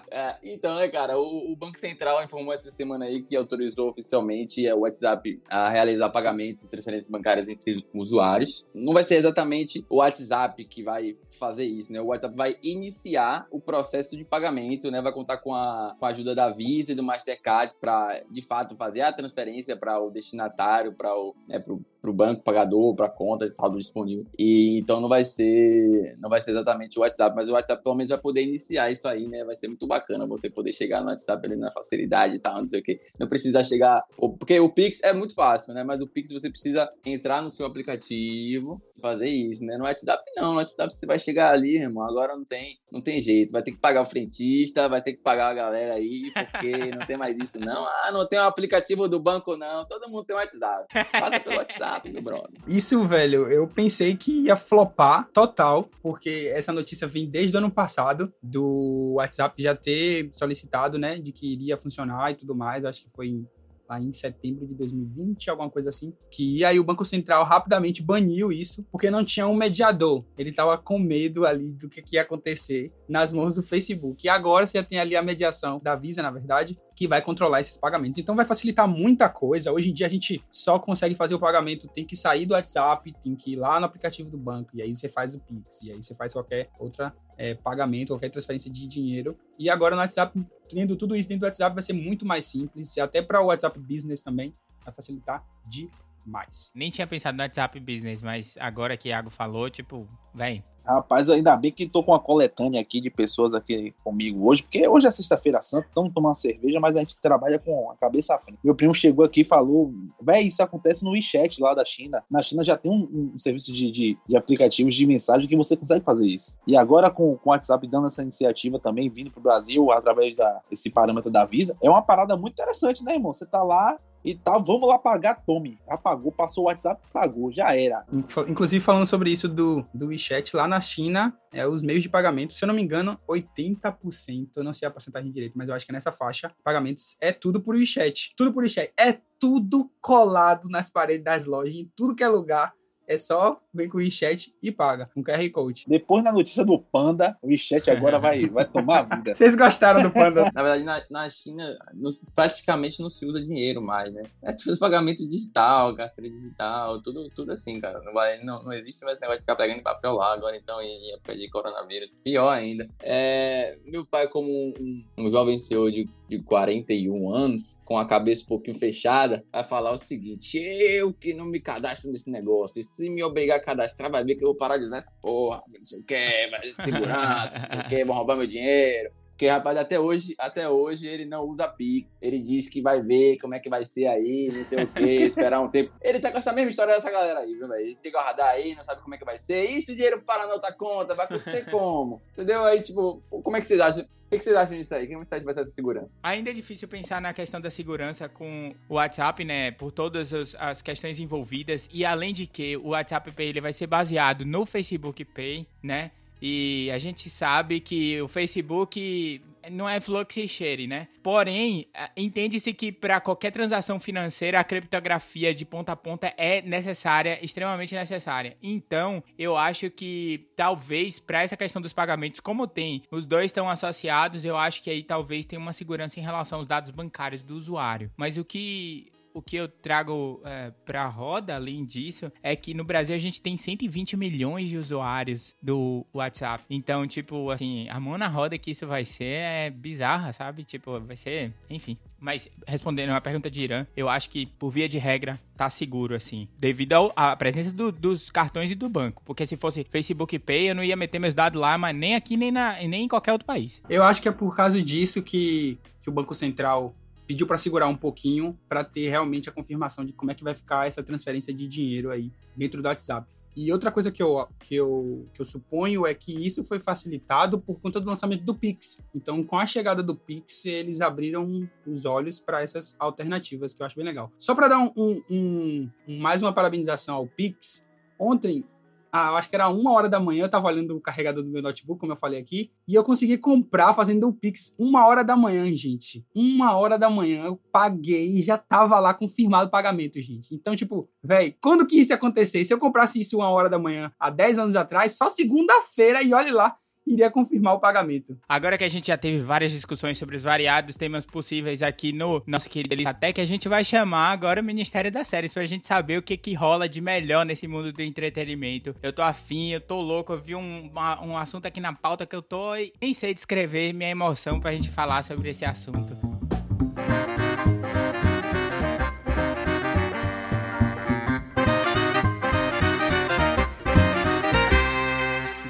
É, então, né, cara, o, o, Banco Central informou essa semana aí que autorizou oficialmente o WhatsApp a realizar pagamentos e transferências bancárias entre usuários. Não vai ser exatamente o WhatsApp que vai fazer isso, né? O WhatsApp vai iniciar o processo de pagamento, né? Vai contar com a, com a ajuda da Visa e do Mastercard para, de fato, fazer a transferência para o destinatário, para o, né, pro, banco pagador, para conta de saldo disponível. E então não vai ser, não vai ser exatamente o WhatsApp, mas o WhatsApp pelo menos vai poder iniciar isso aí, né? Vai ser muito bacana você poder chegar no WhatsApp ali na facilidade e tal, não sei o que. Não precisa chegar, porque o Pix é muito fácil, né? Mas o Pix você precisa entrar no seu aplicativo e fazer isso, né? No WhatsApp não, no WhatsApp você vai chegar ali, irmão, agora não tem, não tem jeito, vai ter que pagar o frentista, vai ter que pagar a galera aí, porque não tem mais isso não. [LAUGHS] Ah, não tem o um aplicativo do banco não, todo mundo tem WhatsApp. Passa pelo WhatsApp, meu brother. Isso, velho, eu pensei que ia flopar total, porque essa notícia vem desde o ano passado do WhatsApp já ter solicitado, né, de que iria funcionar e tudo mais. Acho que foi lá em setembro de 2020, alguma coisa assim, que aí o Banco Central rapidamente baniu isso, porque não tinha um mediador. Ele estava com medo ali do que, que ia acontecer nas mãos do Facebook. E agora você já tem ali a mediação da Visa, na verdade, que vai controlar esses pagamentos. Então vai facilitar muita coisa. Hoje em dia a gente só consegue fazer o pagamento, tem que sair do WhatsApp, tem que ir lá no aplicativo do banco, e aí você faz o Pix, e aí você faz qualquer outra é, pagamento, qualquer transferência de dinheiro. E agora no WhatsApp, tendo tudo isso dentro do WhatsApp, vai ser muito mais simples, e até para o WhatsApp Business também, vai facilitar demais. Nem tinha pensado no WhatsApp Business, mas agora que o Iago falou, tipo, vem, Rapaz, ainda bem que tô com uma coletânea aqui de pessoas aqui comigo hoje, porque hoje é sexta-feira santa, estamos tomando cerveja, mas a gente trabalha com a cabeça à frente. Meu primo chegou aqui e falou: véi, isso acontece no WeChat lá da China. Na China já tem um, um serviço de, de, de, aplicativos de mensagem que você consegue fazer isso. E agora com, com o WhatsApp dando essa iniciativa também, vindo pro Brasil através da, desse parâmetro da Visa, é uma parada muito interessante, né, irmão? Você tá lá, e tal, vamos lá pagar, tome. Apagou, passou o WhatsApp, pagou, já era. Inclusive, falando sobre isso do, do WeChat, lá na China, é, os meios de pagamento, se eu não me engano, 80%, eu não sei a porcentagem direito, mas eu acho que é nessa faixa, pagamentos é tudo por WeChat. Tudo por WeChat. É tudo colado nas paredes das lojas, em tudo que é lugar é só vem com o WeChat e paga, um QR Code. Depois na notícia do Panda, o WeChat agora vai, [LAUGHS] vai tomar a vida. Vocês gostaram do Panda? na verdade, na, na China, no, praticamente não se usa dinheiro mais, né? É tudo pagamento digital, carteira digital, tudo, tudo assim, cara. Não, vai, não, não existe mais negócio de ficar pegando papel lá agora, então, em, época de coronavírus. Pior ainda. É, meu pai, como um, um jovem senhor de, de 41 anos, com a cabeça um pouquinho fechada, vai falar o seguinte: eu que não me cadastro nesse negócio, se me obrigar cadastrar, vai ver que eu vou parar de usar essa porra, não sei o que, segurança, não sei o que, vão roubar meu dinheiro. Porque, rapaz, até hoje, até hoje ele não usa Pix. Ele disse que vai ver como é que vai ser aí, não sei o quê, [LAUGHS] esperar um tempo. Ele tá com essa mesma história dessa galera aí, viu, velho? Ele tem que radar aí, não sabe como é que vai ser. E se o dinheiro parar na outra conta, vai acontecer [LAUGHS] como? Entendeu? Aí, tipo, como é que vocês acham? O que vocês acham disso aí? Como vocês acham vai ser essa segurança? Ainda é difícil pensar na questão da segurança com o WhatsApp, né? Por todas as questões envolvidas. E além de que o WhatsApp Pay ele vai ser baseado no Facebook Pay, né? E a gente sabe que o Facebook não é flux e share, né? Porém, entende-se que para qualquer transação financeira a criptografia de ponta a ponta é necessária, extremamente necessária. Então, eu acho que talvez para essa questão dos pagamentos, como tem, os dois estão associados, eu acho que aí talvez tenha uma segurança em relação aos dados bancários do usuário. Mas o que o que eu trago é, para a roda, além disso, é que no Brasil a gente tem 120 milhões de usuários do WhatsApp. Então, tipo, assim, a mão na roda que isso vai ser é bizarra, sabe? Tipo, vai ser, enfim. Mas respondendo a pergunta de Irã, eu acho que por via de regra tá seguro assim, devido à presença do, dos cartões e do banco. Porque se fosse Facebook Pay, eu não ia meter meus dados lá, mas nem aqui nem na nem em qualquer outro país. Eu acho que é por causa disso que, que o Banco Central pediu para segurar um pouquinho para ter realmente a confirmação de como é que vai ficar essa transferência de dinheiro aí dentro do WhatsApp. E outra coisa que eu, que, eu, que eu suponho é que isso foi facilitado por conta do lançamento do Pix. Então, com a chegada do Pix, eles abriram os olhos para essas alternativas, que eu acho bem legal. Só para dar um, um, um, mais uma parabenização ao Pix, ontem ah, eu acho que era uma hora da manhã, eu tava olhando o carregador do meu notebook, como eu falei aqui, e eu consegui comprar fazendo o Pix uma hora da manhã, gente. Uma hora da manhã eu paguei e já tava lá confirmado o pagamento, gente. Então, tipo, velho, quando que isso ia acontecer? Se eu comprasse isso uma hora da manhã há 10 anos atrás, só segunda-feira, e olhe lá, iria confirmar o pagamento. Agora que a gente já teve várias discussões sobre os variados temas possíveis aqui no nosso querido que a gente vai chamar agora o Ministério das Séries pra gente saber o que que rola de melhor nesse mundo do entretenimento. Eu tô afim, eu tô louco, eu vi um, uma, um assunto aqui na pauta que eu tô e nem sei descrever minha emoção pra gente falar sobre esse assunto.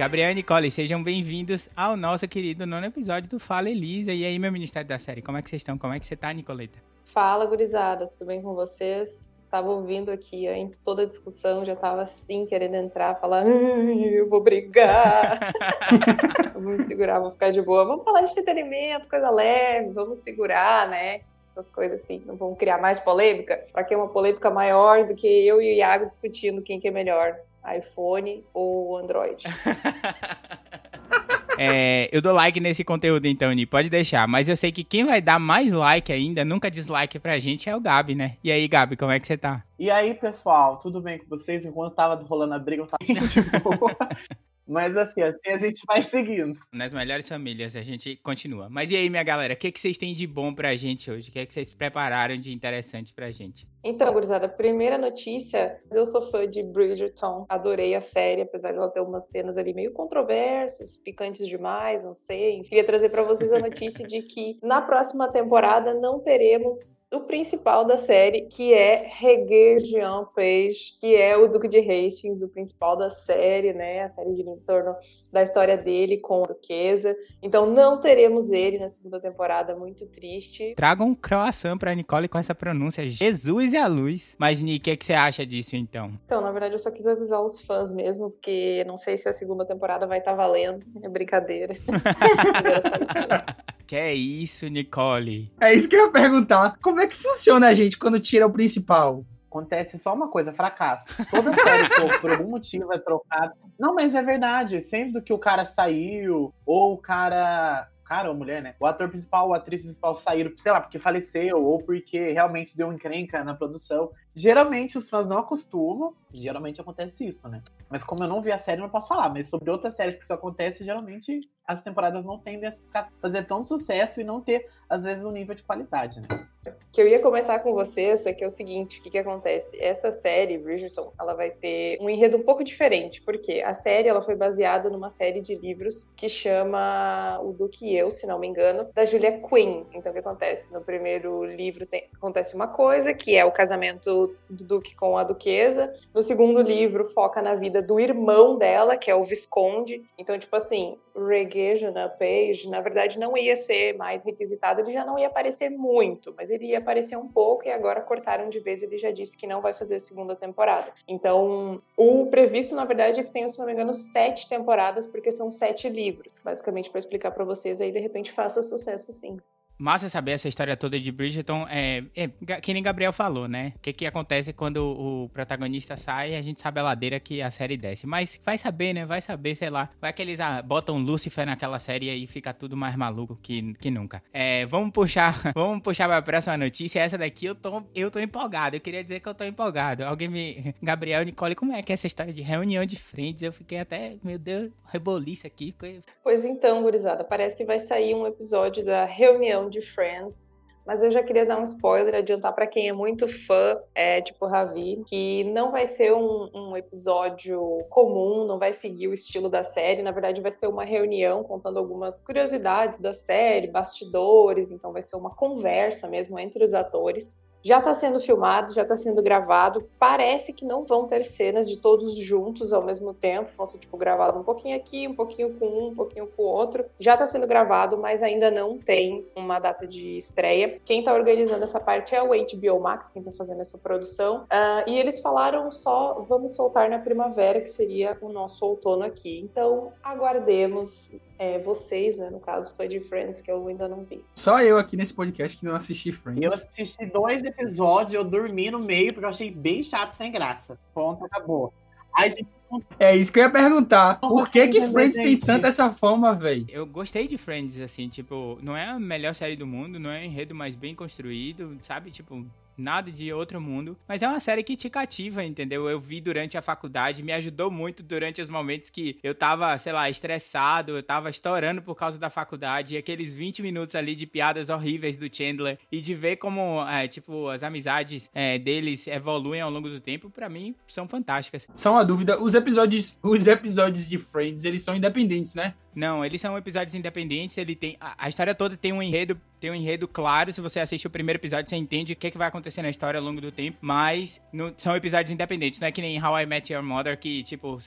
Gabriel e Nicole, sejam bem-vindos ao nosso querido nono episódio do Fala Elisa. E aí, meu Ministério da Série, como é que vocês estão? Como é que você tá, Nicoleta? Fala, gurizada, tudo bem com vocês? Estava ouvindo aqui antes toda a discussão, já estava assim, querendo entrar, falar, eu vou brigar. [LAUGHS] vamos segurar, vou ficar de boa. Vamos falar de entretenimento, coisa leve, vamos segurar, né? Essas coisas assim, não vamos criar mais polêmica, para que uma polêmica maior do que eu e o Iago discutindo quem que é melhor iPhone ou Android. [LAUGHS] É, eu dou like nesse conteúdo então, Ni, pode deixar. Mas eu sei que quem vai dar mais like ainda, nunca dislike pra gente, é o Gabi, né? E aí, Gabi, como é que você tá? E aí, pessoal, tudo bem com vocês? Enquanto tava rolando a briga, eu tava de [LAUGHS] boa. Mas assim, assim a gente vai seguindo. Nas melhores famílias, a gente continua. Mas e aí, minha galera, o que, que vocês têm de bom pra gente hoje? O que, é que vocês prepararam de interessante pra gente? Então, gurizada, primeira notícia, eu sou fã de Bridgerton, adorei a série, apesar de ela ter umas cenas ali meio controversas, picantes demais, não sei. Queria trazer para vocês a notícia de que na próxima temporada não teremos o principal da série, que é Regé Jean Page, que é o Duque de Hastings, o principal da série, né? A série gira em torno da história dele com a Duquesa. Então não teremos ele na segunda temporada, muito triste. Traga um croissant pra Nicole com essa pronúncia, Jesus e a luz. Mas, Nick, o que, é que você acha disso, então? Então, na verdade, eu só quis avisar os fãs mesmo, porque não sei se a segunda temporada vai estar tá valendo. É brincadeira. [LAUGHS] [LAUGHS] que é isso, Nicole? É isso que eu ia perguntar. Como é que funciona a gente quando tira o principal? Acontece só uma coisa, fracasso. Toda série, pô, por algum motivo é trocada. Não, mas é verdade. Sempre que o cara saiu, ou o cara cara ou mulher, né? O ator principal a atriz principal saíram, sei lá, porque faleceu ou porque realmente deu encrenca na produção. Geralmente os fãs não acostumam, geralmente acontece isso, né? Mas como eu não vi a série, não posso falar. Mas sobre outras séries que isso acontece, geralmente as temporadas não tendem a fazer tanto sucesso e não ter, às vezes, um nível de qualidade, né? que eu ia comentar com vocês é que é o seguinte, o que, que acontece? Essa série, Bridgerton, ela vai ter um enredo um pouco diferente, porque a série ela foi baseada numa série de livros que chama O Duque e Eu, se não me engano, da Julia Quinn. Então, o que acontece? No primeiro livro tem, acontece uma coisa, que é o casamento do Duque com a Duquesa. No segundo livro, foca na vida do irmão dela, que é o Visconde. Então, tipo assim, Regina Page, na verdade, não ia ser mais requisitado, ele já não ia aparecer muito, mas ele ia aparecer um pouco e agora cortaram de vez. Ele já disse que não vai fazer a segunda temporada. Então, o previsto, na verdade, é que tenha, se não me engano, sete temporadas, porque são sete livros. Basicamente, para explicar para vocês, aí de repente faça sucesso sim. Massa saber essa história toda de Bridgerton. É, é, que nem Gabriel falou, né? O que, que acontece quando o, protagonista sai a gente sabe a ladeira que a série desce. Mas vai saber, né? Vai saber, sei lá. Vai que eles ah, botam Lucifer naquela série e fica tudo mais maluco que, que nunca. É, vamos puxar [LAUGHS] vamos puxar pra próxima notícia. Essa daqui eu tô, eu tô empolgado. Eu queria dizer que eu tô empolgado. Alguém me... [LAUGHS] Gabriel, Nicole, como é que é essa história de reunião de frentes? Eu fiquei até, meu Deus, rebolice aqui. Pois então, gurizada, parece que vai sair um episódio da reunião de Friends. Mas eu já queria dar um spoiler, adiantar para quem é muito fã, é tipo Ravi, que não vai ser um, um, episódio comum, não vai seguir o estilo da série. Na verdade, vai ser uma reunião contando algumas curiosidades da série, bastidores. Então, vai ser uma conversa mesmo entre os atores. Já está sendo filmado, já está sendo gravado. Parece que não vão ter cenas de todos juntos ao mesmo tempo. Vão ser, tipo, gravado um pouquinho aqui, um pouquinho com um, um pouquinho com o outro. Já está sendo gravado, mas ainda não tem uma data de estreia. Quem está organizando essa parte é o HBO Max, quem está fazendo essa produção. Uh, e eles falaram só, vamos soltar na primavera, que seria o nosso outono aqui. Então, aguardemos é, vocês, né, no caso, foi de Friends, que eu ainda não vi. Só eu aqui nesse podcast que não assisti Friends. Eu assisti dois episódios, eu dormi no meio, porque eu achei bem chato, sem graça. Pronto, acabou. Aí, gente... É isso que eu ia perguntar. Por que que Friends tem tanta essa fama, velho? Eu gostei de Friends, assim, tipo, não é a melhor série do mundo, não é um enredo mais bem construído, sabe? Tipo, nada de outro mundo, mas é uma série que te cativa, entendeu? Eu vi durante a faculdade, me ajudou muito durante os momentos que eu tava, sei lá, estressado, eu tava estourando por causa da faculdade, e aqueles 20 minutos ali de piadas horríveis do Chandler, e de ver como, é, tipo, as amizades é, deles evoluem ao longo do tempo, para mim, são fantásticas. Só uma dúvida, os episódios, os episódios de Friends, eles são independentes, né? Não, eles são episódios independentes, ele tem, a, a história toda tem um enredo, tem um enredo claro, se você assiste o primeiro episódio, você entende o que, é que vai acontecer na história ao longo do tempo, mas no, são episódios independentes, não é que nem How I Met Your Mother, que, tipo,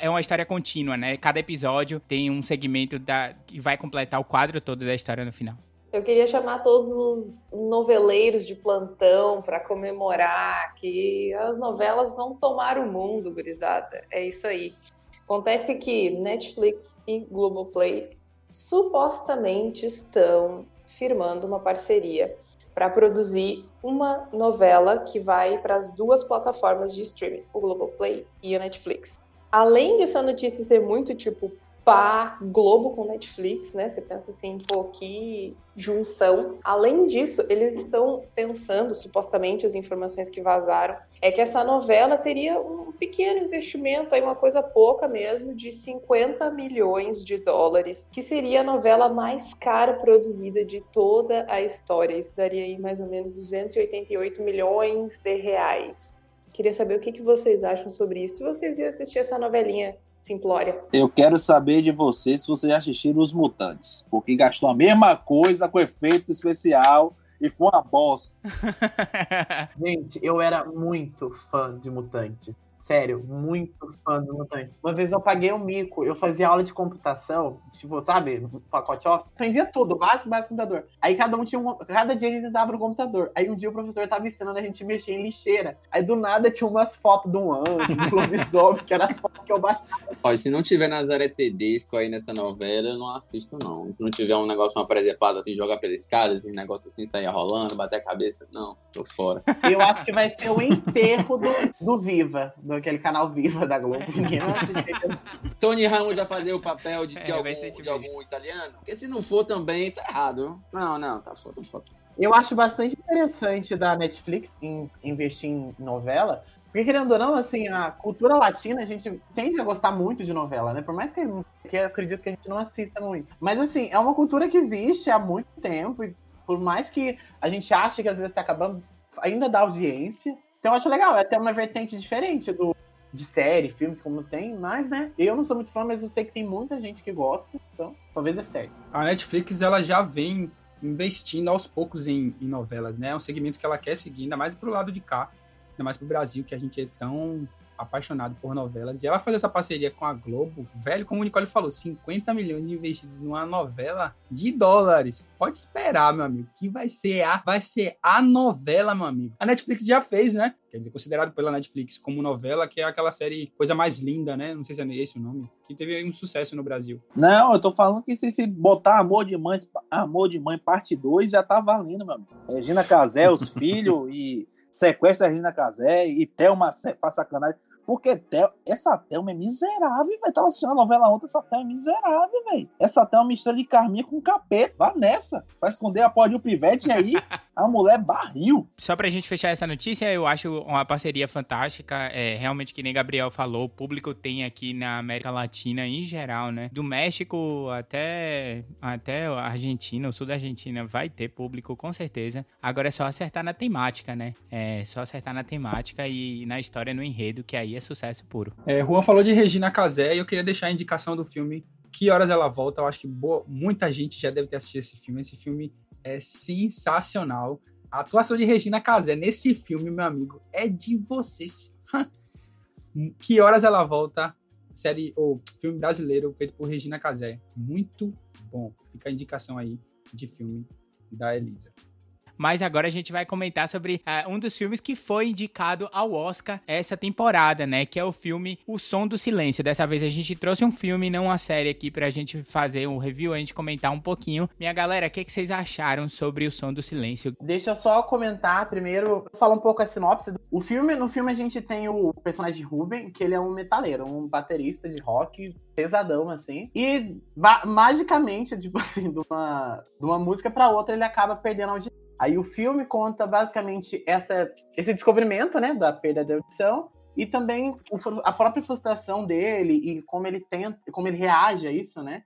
é uma história contínua, né? Cada episódio tem um segmento da, que vai completar o quadro todo da história no final. Eu queria chamar todos os noveleiros de plantão para comemorar que as novelas vão tomar o mundo, gurizada. É isso aí. Acontece que Netflix e Globoplay supostamente estão firmando uma parceria para produzir uma novela que vai para as duas plataformas de streaming, o Globoplay e a Netflix. Além dessa notícia ser muito tipo pá, Globo com Netflix, né? Você pensa assim, pô, que junção. Além disso, eles estão pensando, supostamente, as informações que vazaram, é que essa novela teria um pequeno investimento, aí uma coisa pouca mesmo, de 50 milhões de dólares, que seria a novela mais cara produzida de toda a história. Isso daria aí mais ou menos 288 milhões de reais. Queria saber o que, que vocês acham sobre isso. Se vocês iam assistir essa novelinha Simplória. Eu quero saber de vocês se vocês já assistiram Os Mutantes. Porque gastou a mesma coisa com efeito especial e foi uma bosta. [LAUGHS] Gente, eu era muito fã de Mutantes. Sério, muito fã do Mutante. Uma vez eu paguei um mico, eu fazia aula de computação, tipo, sabe, no pacote Office, aprendia tudo, básico, básico, computador. Aí cada um tinha um, cada dia a gente dava no computador. Aí um dia o professor tava ensinando a gente mexer em lixeira. Aí do nada tinha umas fotos de um anjo, de um lobisomem, que eram as fotos que eu baixava. Olha, se não tiver Nazaré Tedesco aí nessa novela, eu não assisto, não. Se não tiver um negócio, uma presepada assim, jogar pelas escadas, um negócio assim, sair rolando, bater a cabeça, não, tô fora. Eu acho que vai ser o enterro do, do Viva, do aquele canal Viva da Globo. [LAUGHS] Tony Ramos vai fazer o papel de, É, de vai algum, de algum italiano? Porque se não for também, tá errado. Não, não, tá foda, foda. Eu acho bastante interessante da Netflix em investir em novela, porque querendo ou não, assim, a cultura latina, a gente tende a gostar muito de novela, né? Por mais que, que eu acredito que a gente não assista muito. Mas assim, é uma cultura que existe há muito tempo, e por mais que a gente ache que às vezes tá acabando, ainda dá audiência. Então eu acho legal, é até uma vertente diferente do de série, filme, como tem, mas, né, eu não sou muito fã, mas eu sei que tem muita gente que gosta, então talvez dê certo. A Netflix ela já vem investindo aos poucos em, em novelas, né? É um segmento que ela quer seguir, ainda mais pro lado de cá, ainda mais pro Brasil, que a gente é tão apaixonado por novelas. E ela fazer essa parceria com a Globo, velho, como o Nicole falou, 50 milhões investidos numa novela de dólares. Pode esperar, meu amigo, que vai ser a vai ser a novela, meu amigo. A Netflix já fez, né? Quer dizer, considerado pela Netflix como novela, que é aquela série Coisa Mais Linda, né? Não sei se é esse o nome, que teve um sucesso no Brasil. Não, eu tô falando que se, se botar Amor de Mãe, Amor de Mãe parte 2 já tá valendo, meu amigo. Regina Casé, os [LAUGHS] filhos e sequestra a Regina Casé e Thelma faz sacanagem. Porque Tel, essa Thelma é miserável, velho. Tava assistindo a novela ontem, essa Thelma é miserável, velho. Essa Thelma é mistura de Carminha com capeta. Vá nessa. Vai esconder a porra de um pivete e aí a mulher barril. Só pra gente fechar essa notícia, eu acho uma parceria fantástica. É, realmente, que nem Gabriel falou, o público tem aqui na América Latina em geral, né? Do México até, até a Argentina, o sul da Argentina, vai ter público, com certeza. Agora é só acertar na temática, né? É só acertar na temática e na história, no enredo, que aí é sucesso puro. É, Juan falou de Regina Casé e eu queria deixar a indicação do filme Que Horas Ela Volta. Eu acho que boa- muita gente já deve ter assistido esse filme. Esse filme é sensacional. A atuação de Regina Casé nesse filme, meu amigo, é de vocês. [LAUGHS] que Horas Ela Volta, série ou filme brasileiro feito por Regina Casé. Muito bom. Fica a indicação aí de filme da Elisa. Mas agora a gente vai comentar sobre ah, um dos filmes que foi indicado ao Oscar essa temporada, né? Que é o filme O Som do Silêncio. Dessa vez a gente trouxe um filme, não uma série aqui, pra gente fazer um review, a gente comentar um pouquinho. Minha galera, o que, que vocês acharam sobre O Som do Silêncio? Deixa eu só comentar primeiro, falar um pouco a sinopse. O filme, no filme a gente tem o personagem Ruben, que ele é um metaleiro, um baterista de rock pesadão assim. E magicamente, [LAUGHS] tipo assim, de uma, de uma música pra outra ele acaba perdendo a audição. Aí o filme conta basicamente essa, esse descobrimento, né, da perda da audição e também a própria frustração dele e como ele tenta, como ele reage a isso, né?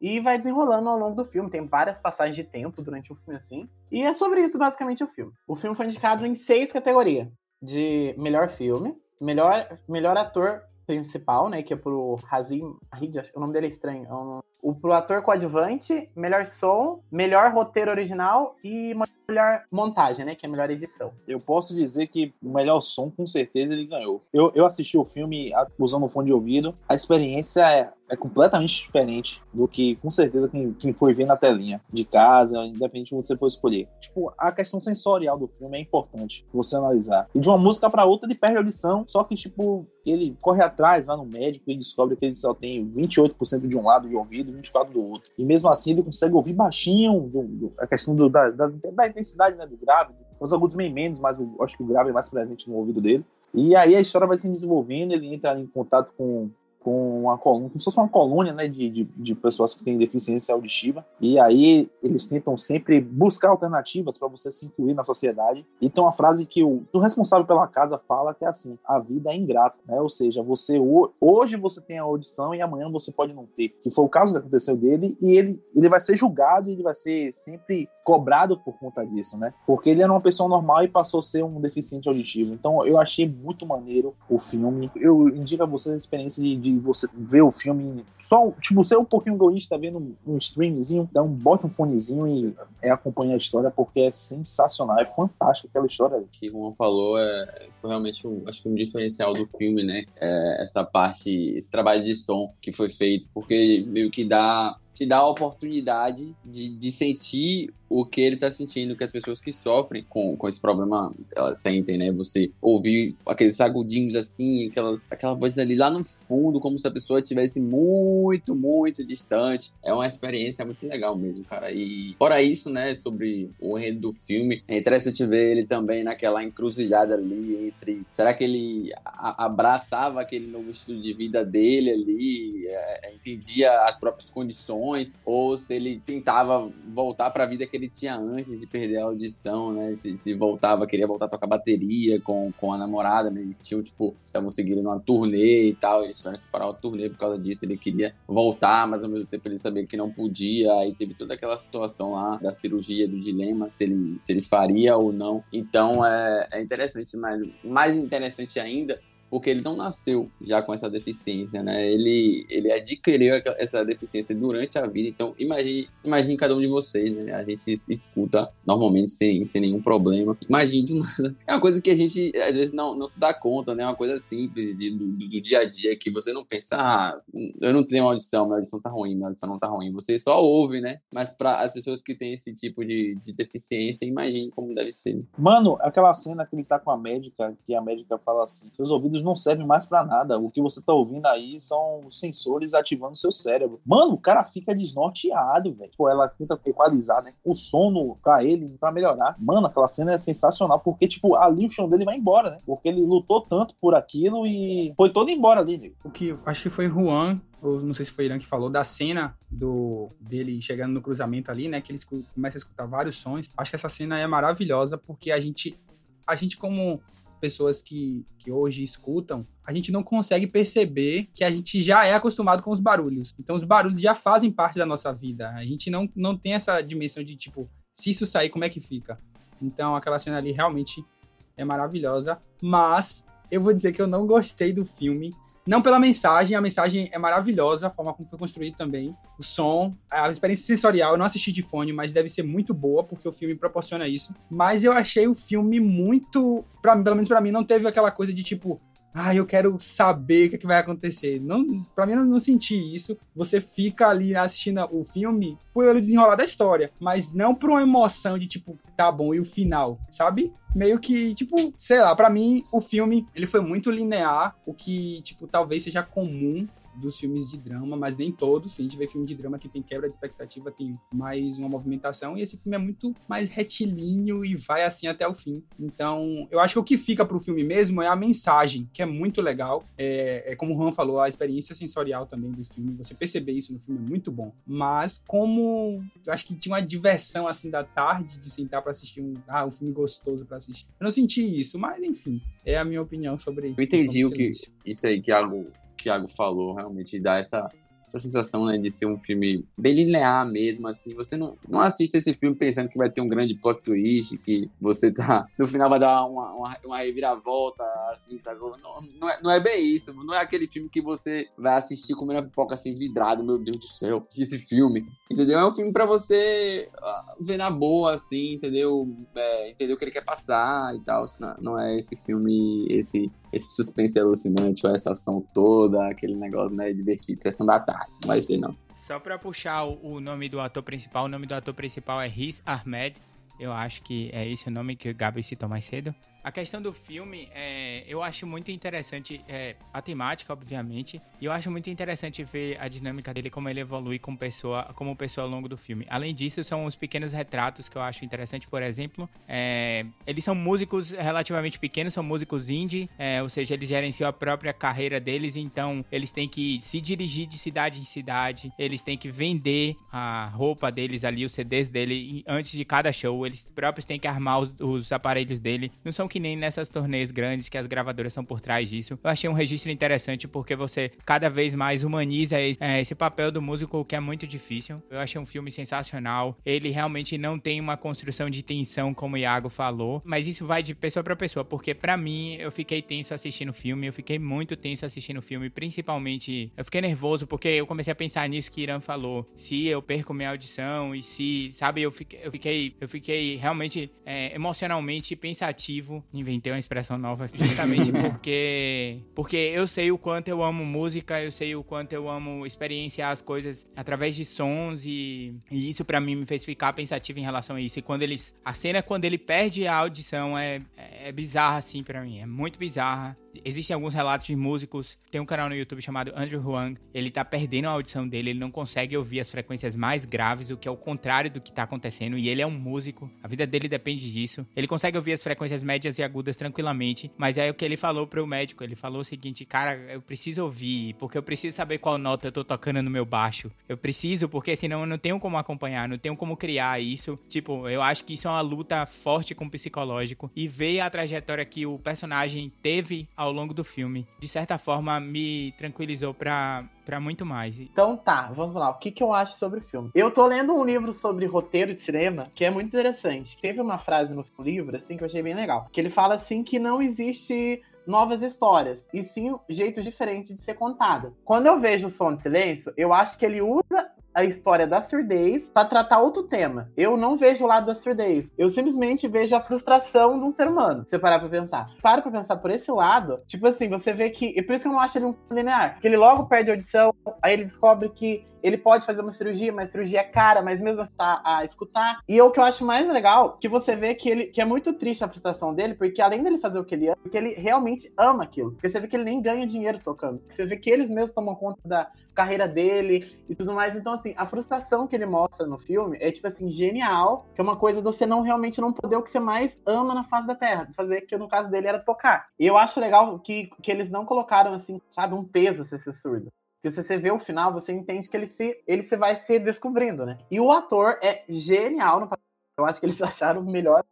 E vai desenrolando ao longo do filme. Tem várias passagens de tempo durante o filme, assim. E é sobre isso, basicamente, o filme. O filme foi indicado em seis categorias. De melhor filme, melhor, melhor ator principal, né? Que é pro Hazim Ahid, acho que o nome dele é estranho. O pro ator coadjuvante, melhor som, melhor roteiro original e melhor montagem, né? Que é a melhor edição. Eu posso dizer que o melhor som, com certeza, ele ganhou. Eu, eu assisti o filme usando o fone de ouvido. A experiência é, é completamente diferente do que, com certeza, quem, quem foi ver na telinha de casa, independente de onde você for escolher. Tipo, a questão sensorial do filme é importante você analisar. E de uma música pra outra, ele perde a audição, só que, tipo, ele corre atrás, vai no médico e descobre que ele só tem 28% de um lado de ouvido 24% do outro. E mesmo assim, ele consegue ouvir baixinho do- do- a questão do- da, da, da intensidade né, do grave. Os agudos bem menos, mas eu acho que o grave é mais presente no ouvido dele. E aí a história vai se desenvolvendo, ele entra em contato com, com uma coluna, como se fosse uma colônia né, de, de, de, pessoas que têm deficiência auditiva. E aí eles tentam sempre buscar alternativas para você se incluir na sociedade. E tem uma frase que o, o, responsável pela casa fala que é assim: a vida é ingrata, né? Ou seja, você hoje você tem a audição e amanhã você pode não ter. Que foi o caso que aconteceu dele, e ele, ele vai ser julgado e ele vai ser sempre cobrado por conta disso, né? Porque ele era uma pessoa normal e passou a ser um deficiente auditivo. Então eu achei muito maneiro o filme. Eu indico a vocês a experiência de, de você ver o filme só, tipo, ser um pouquinho egoísta, vendo um, streamzinho, dá um, bota um fonezinho e é, acompanha a história, porque é sensacional, é fantástico aquela história. O que o Juan falou é, foi realmente, um, acho que um diferencial do filme, né? É, essa parte, esse trabalho de som que foi feito, porque meio que dá te dá a oportunidade de, de sentir o que ele tá sentindo, que as pessoas que sofrem com, com esse problema, elas sentem, né? Você ouvir aqueles agudinhos assim, aquelas, aquela voz ali lá no fundo, como se a pessoa estivesse muito, muito distante. É uma experiência muito legal mesmo, cara. E fora isso, né, sobre o enredo do filme, é interessante ver ele também naquela encruzilhada ali entre. Será que ele abraçava aquele novo estilo de vida dele ali, é, é, entendia as próprias condições, ou se ele tentava voltar para a vida que ele tinha antes de perder a audição, né? Se, se voltava, queria voltar a tocar bateria com, com a namorada, né? Eles tinham, tipo, estavam seguindo uma turnê e tal, eles tiveram que parar o turnê por causa disso. Ele queria voltar, mas ao mesmo tempo ele sabia que não podia. Aí teve toda aquela situação lá da cirurgia, do dilema, se ele, se ele faria ou não. Então é, é interessante, mas mais interessante ainda porque ele não nasceu já com essa deficiência, né? Ele, ele adquiriu essa deficiência durante a vida. Então, imagine, imagine cada um de vocês, né? A gente escuta normalmente sem, sem nenhum problema. Imagine, é uma coisa que a gente às vezes não, não se dá conta, né? É uma coisa simples de, do, do, dia a dia que você não pensa, ah, eu não tenho audição, minha audição tá ruim, minha audição não tá ruim. Você só ouve, né? Mas para as pessoas que têm esse tipo de, de deficiência, imagine como deve ser. Mano, aquela cena que ele tá com a médica, que a médica fala assim: seus ouvidos não serve mais para nada. O que você tá ouvindo aí são sensores ativando seu cérebro. Mano, o cara fica desnorteado, velho. Tipo, ela tenta equalizar, né? O sono pra ele, para melhorar. Mano, aquela cena é sensacional, porque, tipo, ali o chão dele vai embora, né? Porque ele lutou tanto por aquilo e foi todo embora ali, né? O que acho que foi Juan ou não sei se foi Irã que falou, da cena do dele chegando no cruzamento ali, né? Que eles começam a escutar vários sons. Acho que essa cena é maravilhosa porque a gente, a gente como pessoas que, que hoje escutam, a gente não consegue perceber que a gente já é acostumado com os barulhos. Então, os barulhos já fazem parte da nossa vida. A gente não, não tem essa dimensão de, tipo, se isso sair, como é que fica? Então, aquela cena ali realmente é maravilhosa. Mas eu vou dizer que eu não gostei do filme não pela mensagem, a mensagem é maravilhosa, a forma como foi construído também. O som, a experiência sensorial, eu não assisti de fone, mas deve ser muito boa, porque o filme proporciona isso. Mas eu achei o filme muito. Pra, pelo menos para mim, não teve aquela coisa de tipo, ah, eu quero saber o que, é que vai acontecer. Não, pra mim, eu não senti isso. Você fica ali assistindo o filme por ele desenrolar da história, mas não por uma emoção de tipo, tá bom, e o final, sabe? Meio que, tipo, sei lá, para mim, o filme, ele foi muito linear, o que, tipo, talvez seja comum dos filmes de drama, mas nem todos. Se a gente vê filme de drama que tem quebra de expectativa, tem mais uma movimentação. E esse filme é muito mais retilíneo e vai assim até o fim. Então, eu acho que o que fica pro filme mesmo é a mensagem, que é muito legal. É, é como o Juan falou, a experiência sensorial também do filme. Você perceber isso no filme é muito bom. Mas como eu acho que tinha uma diversão assim da tarde de sentar para assistir um, ah, um filme gostoso para assistir. Eu não senti isso, mas enfim, é a minha opinião sobre Eu entendi o que isso aí que algo Thiago falou, realmente dá essa essa sensação né, de ser um filme bem linear mesmo, assim. Você não, não assiste esse filme pensando que vai ter um grande plot twist, que você tá. No final vai dar uma, uma, uma reviravolta, assim, sabe? Não, não, é, não é bem isso. Não é aquele filme que você vai assistir comendo a pipoca assim, vidrado, meu Deus do céu, esse filme. Entendeu? É um filme pra você ah, ver na boa, assim, entendeu? É, entender o que ele quer passar e tal. Não, não é esse filme, esse esse suspense alucinante, ou essa ação toda, aquele negócio, né, divertido, sessão da tarde, não vai ser não. Só pra puxar o, nome do ator principal, o nome do ator principal é Riz Ahmed, eu acho que é esse o nome que o Gabi citou mais cedo. A questão do filme, é, eu acho muito interessante é, a temática, obviamente, e eu acho muito interessante ver a dinâmica dele, como ele evolui como pessoa, como pessoa ao longo do filme. Além disso, são os pequenos retratos que eu acho interessante, por exemplo, é, eles são músicos relativamente pequenos, são músicos indie, é, ou seja, eles gerenciam a própria carreira deles, então eles têm que se dirigir de cidade em cidade, eles têm que vender a roupa deles ali, os CDs dele, antes de cada show, eles próprios têm que armar os, os aparelhos dele. Não são que nem nessas turnês grandes que as gravadoras são por trás disso. Eu achei um registro interessante porque você cada vez mais humaniza esse, é, papel do músico, que é muito difícil. Eu achei um filme sensacional. Ele realmente não tem uma construção de tensão, como o Iago falou, mas isso vai de pessoa para pessoa, porque para mim eu fiquei tenso assistindo o filme, eu fiquei muito tenso assistindo o filme, principalmente eu fiquei nervoso porque eu comecei a pensar nisso que Irã falou. Se eu perco minha audição e se, sabe, eu fiquei, eu fiquei, eu fiquei realmente é, emocionalmente pensativo. Inventei uma expressão nova justamente [LAUGHS] porque porque eu sei o quanto eu amo música, eu sei o quanto eu amo experienciar as coisas através de sons e, e isso para mim me fez ficar pensativo em relação a isso. E quando eles a cena quando ele perde a audição é é bizarra assim para mim, é muito bizarra. Existem alguns relatos de músicos. Tem um canal no YouTube chamado Andrew Huang. Ele tá perdendo a audição dele, ele não consegue ouvir as frequências mais graves, o que é o contrário do que tá acontecendo. E ele é um músico, a vida dele depende disso. Ele consegue ouvir as frequências médias e agudas tranquilamente, mas é o que ele falou pro médico. Ele falou o seguinte: Cara, eu preciso ouvir, porque eu preciso saber qual nota eu tô tocando no meu baixo. Eu preciso, porque senão eu não tenho como acompanhar, não tenho como criar isso. Tipo, eu acho que isso é uma luta forte com o psicológico. E ver a trajetória que o personagem teve longo do filme, de certa forma, me tranquilizou pra, pra muito mais. Então tá, vamos lá. O que, que eu acho sobre o filme? Eu tô lendo um livro sobre roteiro de cinema que é muito interessante. Teve uma frase no livro, assim, que eu achei bem legal. Que ele fala assim que não existe novas histórias, e sim jeitos diferentes de ser contada. Quando eu vejo o Som de Silêncio, eu acho que ele usa a história da surdez para tratar outro tema. Eu não vejo o lado da surdez. Eu simplesmente vejo a frustração de um ser humano. Se parar pra pensar. Para pra pensar por esse lado, tipo assim, você vê que. E por isso que eu não acho ele um linear. Porque ele logo perde a audição, aí ele descobre que ele pode fazer uma cirurgia, mas cirurgia é cara, mas mesmo assim tá a escutar. E o que eu acho mais legal, que você vê que ele que é muito triste a frustração dele, porque além dele fazer o que ele ama, porque ele realmente ama aquilo. Porque você vê que ele nem ganha dinheiro tocando. Você vê que eles mesmos tomam conta da carreira dele e tudo mais. Então, assim, a frustração que ele mostra no filme é, tipo assim, genial, que é uma coisa de você não realmente não poder o que você mais ama na face da Terra, fazer, que no caso dele era tocar. E eu acho legal que, que eles não colocaram, assim, sabe, um peso a ser surdo. Porque se você vê o final, você entende que ele se, ele se vai se descobrindo, né? E o ator é genial no papel. Eu acho que eles [LAUGHS] acharam o melhor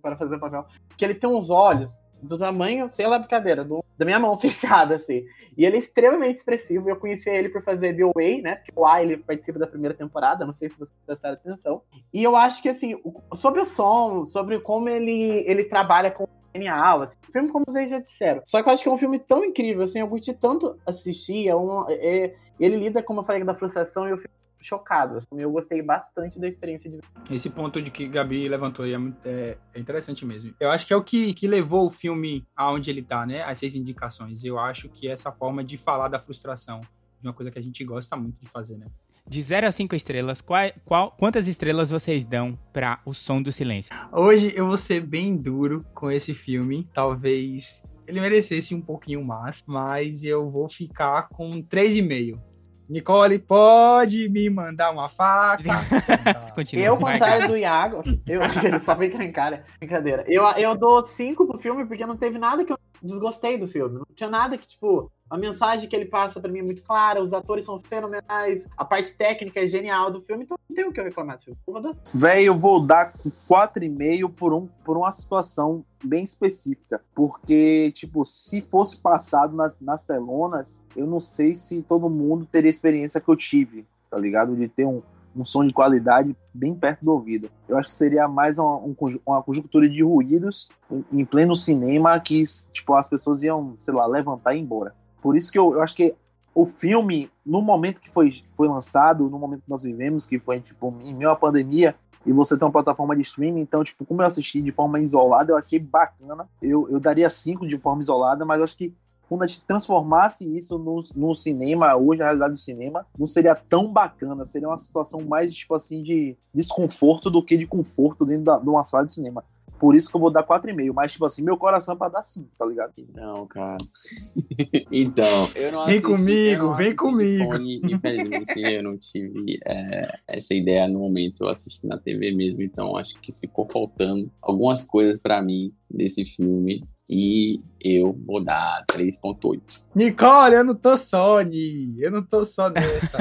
para fazer o papel. Porque ele tem uns olhos do tamanho, sei lá, brincadeira, do, da minha mão [LAUGHS] fechada, assim. E ele é extremamente expressivo. Eu conheci ele por fazer The Way, né? Porque o A, ele participa da primeira temporada, não sei se vocês prestaram atenção. E eu acho que, assim, sobre o som, sobre como ele, ele trabalha com genial, assim, o filme como vocês já disseram. Só que eu acho que é um filme tão incrível, assim, eu curti tanto assistir, é um, é, ele lida, como eu falei, da frustração e eu fico chocado, assim, eu gostei bastante da experiência de Esse ponto de que Gabi levantou aí é, é, é, interessante mesmo. Eu acho que é o que, que levou o filme aonde ele tá, né, as seis indicações. Eu acho que essa forma de falar da frustração, de uma coisa que a gente gosta muito de fazer, né. De 0 a 5 estrelas, qual, qual, quantas estrelas vocês dão para O Som do Silêncio? Hoje eu vou ser bem duro com esse filme. Talvez ele merecesse um pouquinho mais, mas eu vou ficar com 3,5. Nicole, pode me mandar uma faca? [LAUGHS] Continua, eu, contrário do Iago, eu, ele só fica em cara, brincadeira. Eu, eu dou 5 pro filme porque não teve nada que eu desgostei do filme. Não tinha nada que, tipo, a mensagem que ele passa para mim é muito clara, os atores são fenomenais, a parte técnica é genial do filme, então não tem o que eu reclamar do filme. Véi, eu vou dar 4,5 por, um, por uma situação bem específica. Porque, tipo, se fosse passado nas, nas telonas, eu não sei se todo mundo teria a experiência que eu tive, tá ligado? De ter um, um som de qualidade bem perto do ouvido. Eu acho que seria mais uma, um, uma conjuntura de ruídos em, em pleno cinema que, tipo, as pessoas iam, sei lá, levantar e ir embora. Por isso que eu, eu acho que o filme, no momento que foi, foi lançado, no momento que nós vivemos, que foi, tipo, em meio à pandemia, e você tem uma plataforma de streaming, então, tipo, como eu assisti de forma isolada, eu achei bacana. Eu, eu daria cinco de forma isolada, mas acho que quando a gente transformasse isso no, no cinema, hoje, a realidade do cinema, não seria tão bacana, seria uma situação mais, tipo assim, de desconforto do que de conforto dentro da, de uma sala de cinema. Por isso que eu vou dar 4,5. Mas, tipo assim, meu coração é pra dar 5, tá ligado? Não, cara. [LAUGHS] então, eu não Vem assisti, comigo, eu não vem comigo. Sony, infelizmente, eu não tive é, essa ideia no momento, eu assisti na TV mesmo, então acho que ficou faltando algumas coisas pra mim desse filme e eu vou dar 3.8. Nicole, eu não tô Sony. Eu não tô só nessa.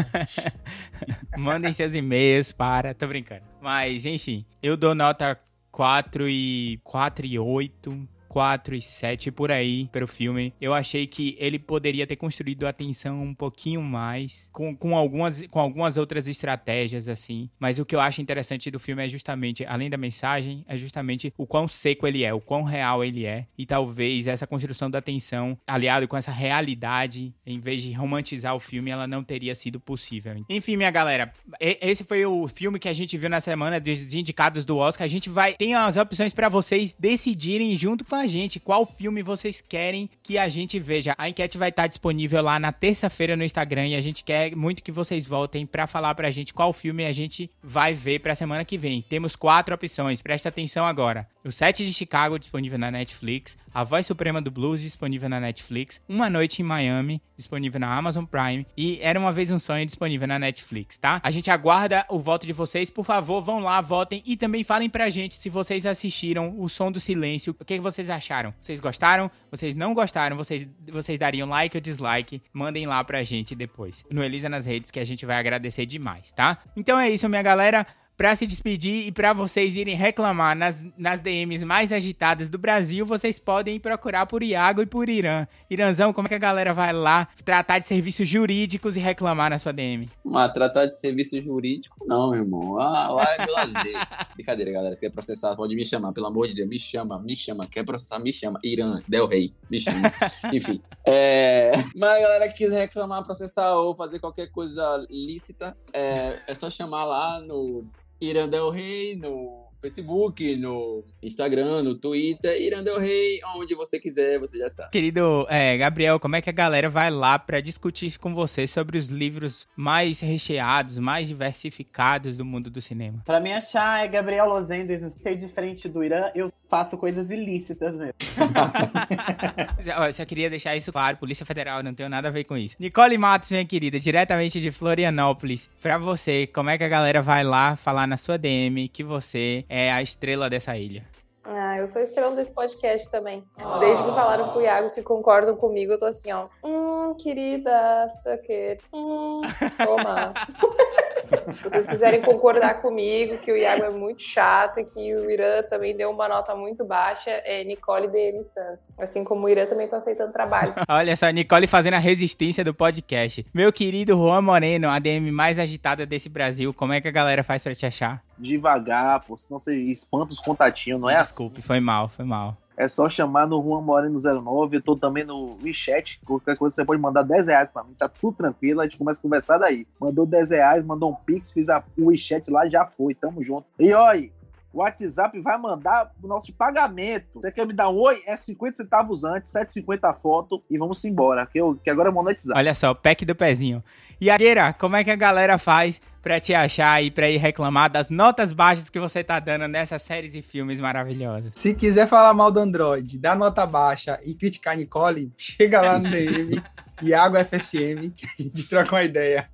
[LAUGHS] Mandem seus e-mails para. Tô brincando. Mas, enfim, eu dou nota 4 e. 4 e 8. 4 e 7 por aí para o filme. Eu achei que ele poderia ter construído a tensão um pouquinho mais, com, com, algumas, com algumas outras estratégias, assim. Mas o que eu acho interessante do filme é justamente, além da mensagem, é justamente o quão seco ele é, o quão real ele é. E talvez essa construção da tensão, aliado com essa realidade, em vez de romantizar o filme, ela não teria sido possível. Enfim, minha galera, esse foi o filme que a gente viu na semana dos indicados do Oscar. A gente vai. Tem as opções para vocês decidirem junto com a gente qual filme vocês querem que a gente veja. A enquete vai estar disponível lá na terça-feira no Instagram e a gente quer muito que vocês voltem para falar pra gente qual filme a gente vai ver pra semana que vem. Temos quatro opções, presta atenção agora. O Sete de Chicago disponível na Netflix, A Voz Suprema do Blues disponível na Netflix, Uma Noite em Miami disponível na Amazon Prime e Era uma vez um sonho disponível na Netflix, tá? A gente aguarda o voto de vocês, por favor, vão lá, votem e também falem pra gente se vocês assistiram O Som do Silêncio, o que, que vocês acharam? Vocês gostaram? Vocês não gostaram? Vocês, vocês dariam like ou dislike? Mandem lá pra gente depois, no Elisa nas redes, que a gente vai agradecer demais, tá? Então é isso, minha galera. Pra se despedir e pra vocês irem reclamar nas, nas DMs mais agitadas do Brasil, vocês podem ir procurar por Iago e por Irã. Irãzão, como é que a galera vai lá tratar de serviços jurídicos e reclamar na sua DM? Mas tratar de serviço jurídico, não, meu irmão. Ah, lá é meu lazer. [LAUGHS] Brincadeira, galera. Se quer processar, pode me chamar, pelo amor de Deus. Me chama, me chama. Quer processar, me chama. Irã, Del Rey, me chama. [LAUGHS] Enfim. É... Mas a galera que quiser reclamar, processar ou fazer qualquer coisa lícita, é, é só chamar lá no Irã Del Rey, no Facebook, no Instagram, no Twitter. Irã Del Rey, onde você quiser, você já sabe. Querido é, Gabriel, como é que a galera vai lá pra discutir com você sobre os livros mais recheados, mais diversificados do mundo do cinema? Pra me achar é Gabriel Lozendes, sei diferente do Irã, eu faço coisas ilícitas mesmo. [LAUGHS] Eu só queria deixar isso claro, Polícia Federal, não tenho nada a ver com isso. Nicole Matos, minha querida, diretamente de Florianópolis, pra você, como é que a galera vai lá falar na sua DM que você é a estrela dessa ilha? Ah, eu sou estrela desse podcast também. Desde que falaram pro Iago que concordam comigo, eu tô assim, ó. Hum, querida, sucker. Hum, toma. [LAUGHS] Se vocês quiserem concordar comigo que o Iago é muito chato e que o Irã também deu uma nota muito baixa, é Nicole DM Santos. Assim como o Irã também tô aceitando trabalhos. [LAUGHS] Olha só, Nicole fazendo a resistência do podcast. Meu querido Juan Moreno, a DM mais agitada desse Brasil, como é que a galera faz pra te achar? Devagar, pô, senão você espanta os contatinhos, não é assim? Desculpe, foi mal, foi mal. É só chamar no Juan Moreno 09. Eu tô também no WeChat. Qualquer coisa você pode mandar 10 reais pra mim. Tá tudo tranquilo. A gente começa a conversar daí. Mandou 10 reais, mandou um Pix, fiz a, o WeChat lá, já foi. Tamo junto. E olha, o WhatsApp vai mandar o nosso pagamento. Você quer me dar um oi? É 50 centavos antes, 7,50 a foto e vamos embora. Que, eu, que agora é monetizar. Olha só, pack do pezinho. E Agueira, como é que a galera faz pra te achar e pra ir reclamar das notas baixas que você tá dando nessas séries e filmes maravilhosos? Se quiser falar mal do Android, dar nota baixa e criticar a Nicole, chega lá no DM, [LAUGHS] Iago FSM, [LAUGHS] que a gente troca uma ideia.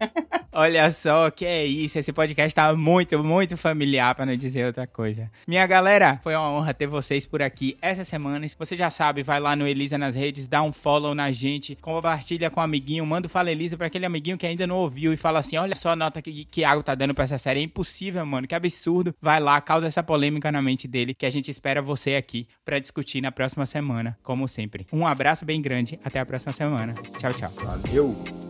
Olha só, que é isso. Esse podcast tá muito, muito familiar, pra não dizer outra coisa. Minha galera, foi uma honra ter vocês por aqui essa semana. Se você já sabe, vai lá no Elisa nas redes, dá um follow na gente, compartilha com o amiguinho, manda o Fala Elisa pra aquele amiguinho que ainda não ouviu e fala assim: olha só a nota que, que Iago tá dando pra essa série. É impossível, mano. Que absurdo. Vai lá, causa essa polêmica na mente dele, que a gente espera você aqui pra discutir na próxima semana, como sempre. Um abraço bem grande, até a próxima semana. Tchau, tchau. Valeu!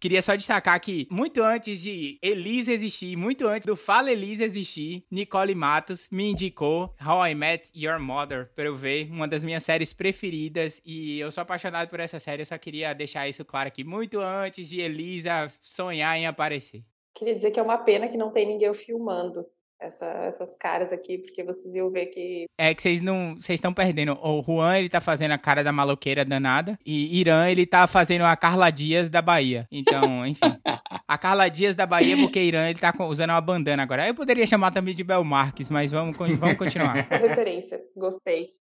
Queria só destacar que, muito antes de Elisa existir, muito antes do Fala Elisa existir, Nicole Matos me indicou How I Met Your Mother pra eu ver, uma das minhas séries preferidas. E eu sou apaixonado por essa série, eu só queria deixar isso claro aqui, muito antes de Elisa sonhar em aparecer. Queria dizer que é uma pena que não tem ninguém filmando essa, essas caras aqui, porque vocês iam ver que. É que vocês não. Vocês estão perdendo. O Juan, ele tá fazendo a cara da maloqueira danada. E Irã, ele tá fazendo a Carla Dias da Bahia. Então, [LAUGHS] enfim. a Carla Dias da Bahia, porque Irã, ele tá usando uma bandana agora. Eu poderia chamar também de Bel Marques, mas vamos, vamos continuar. [LAUGHS] Referência, gostei.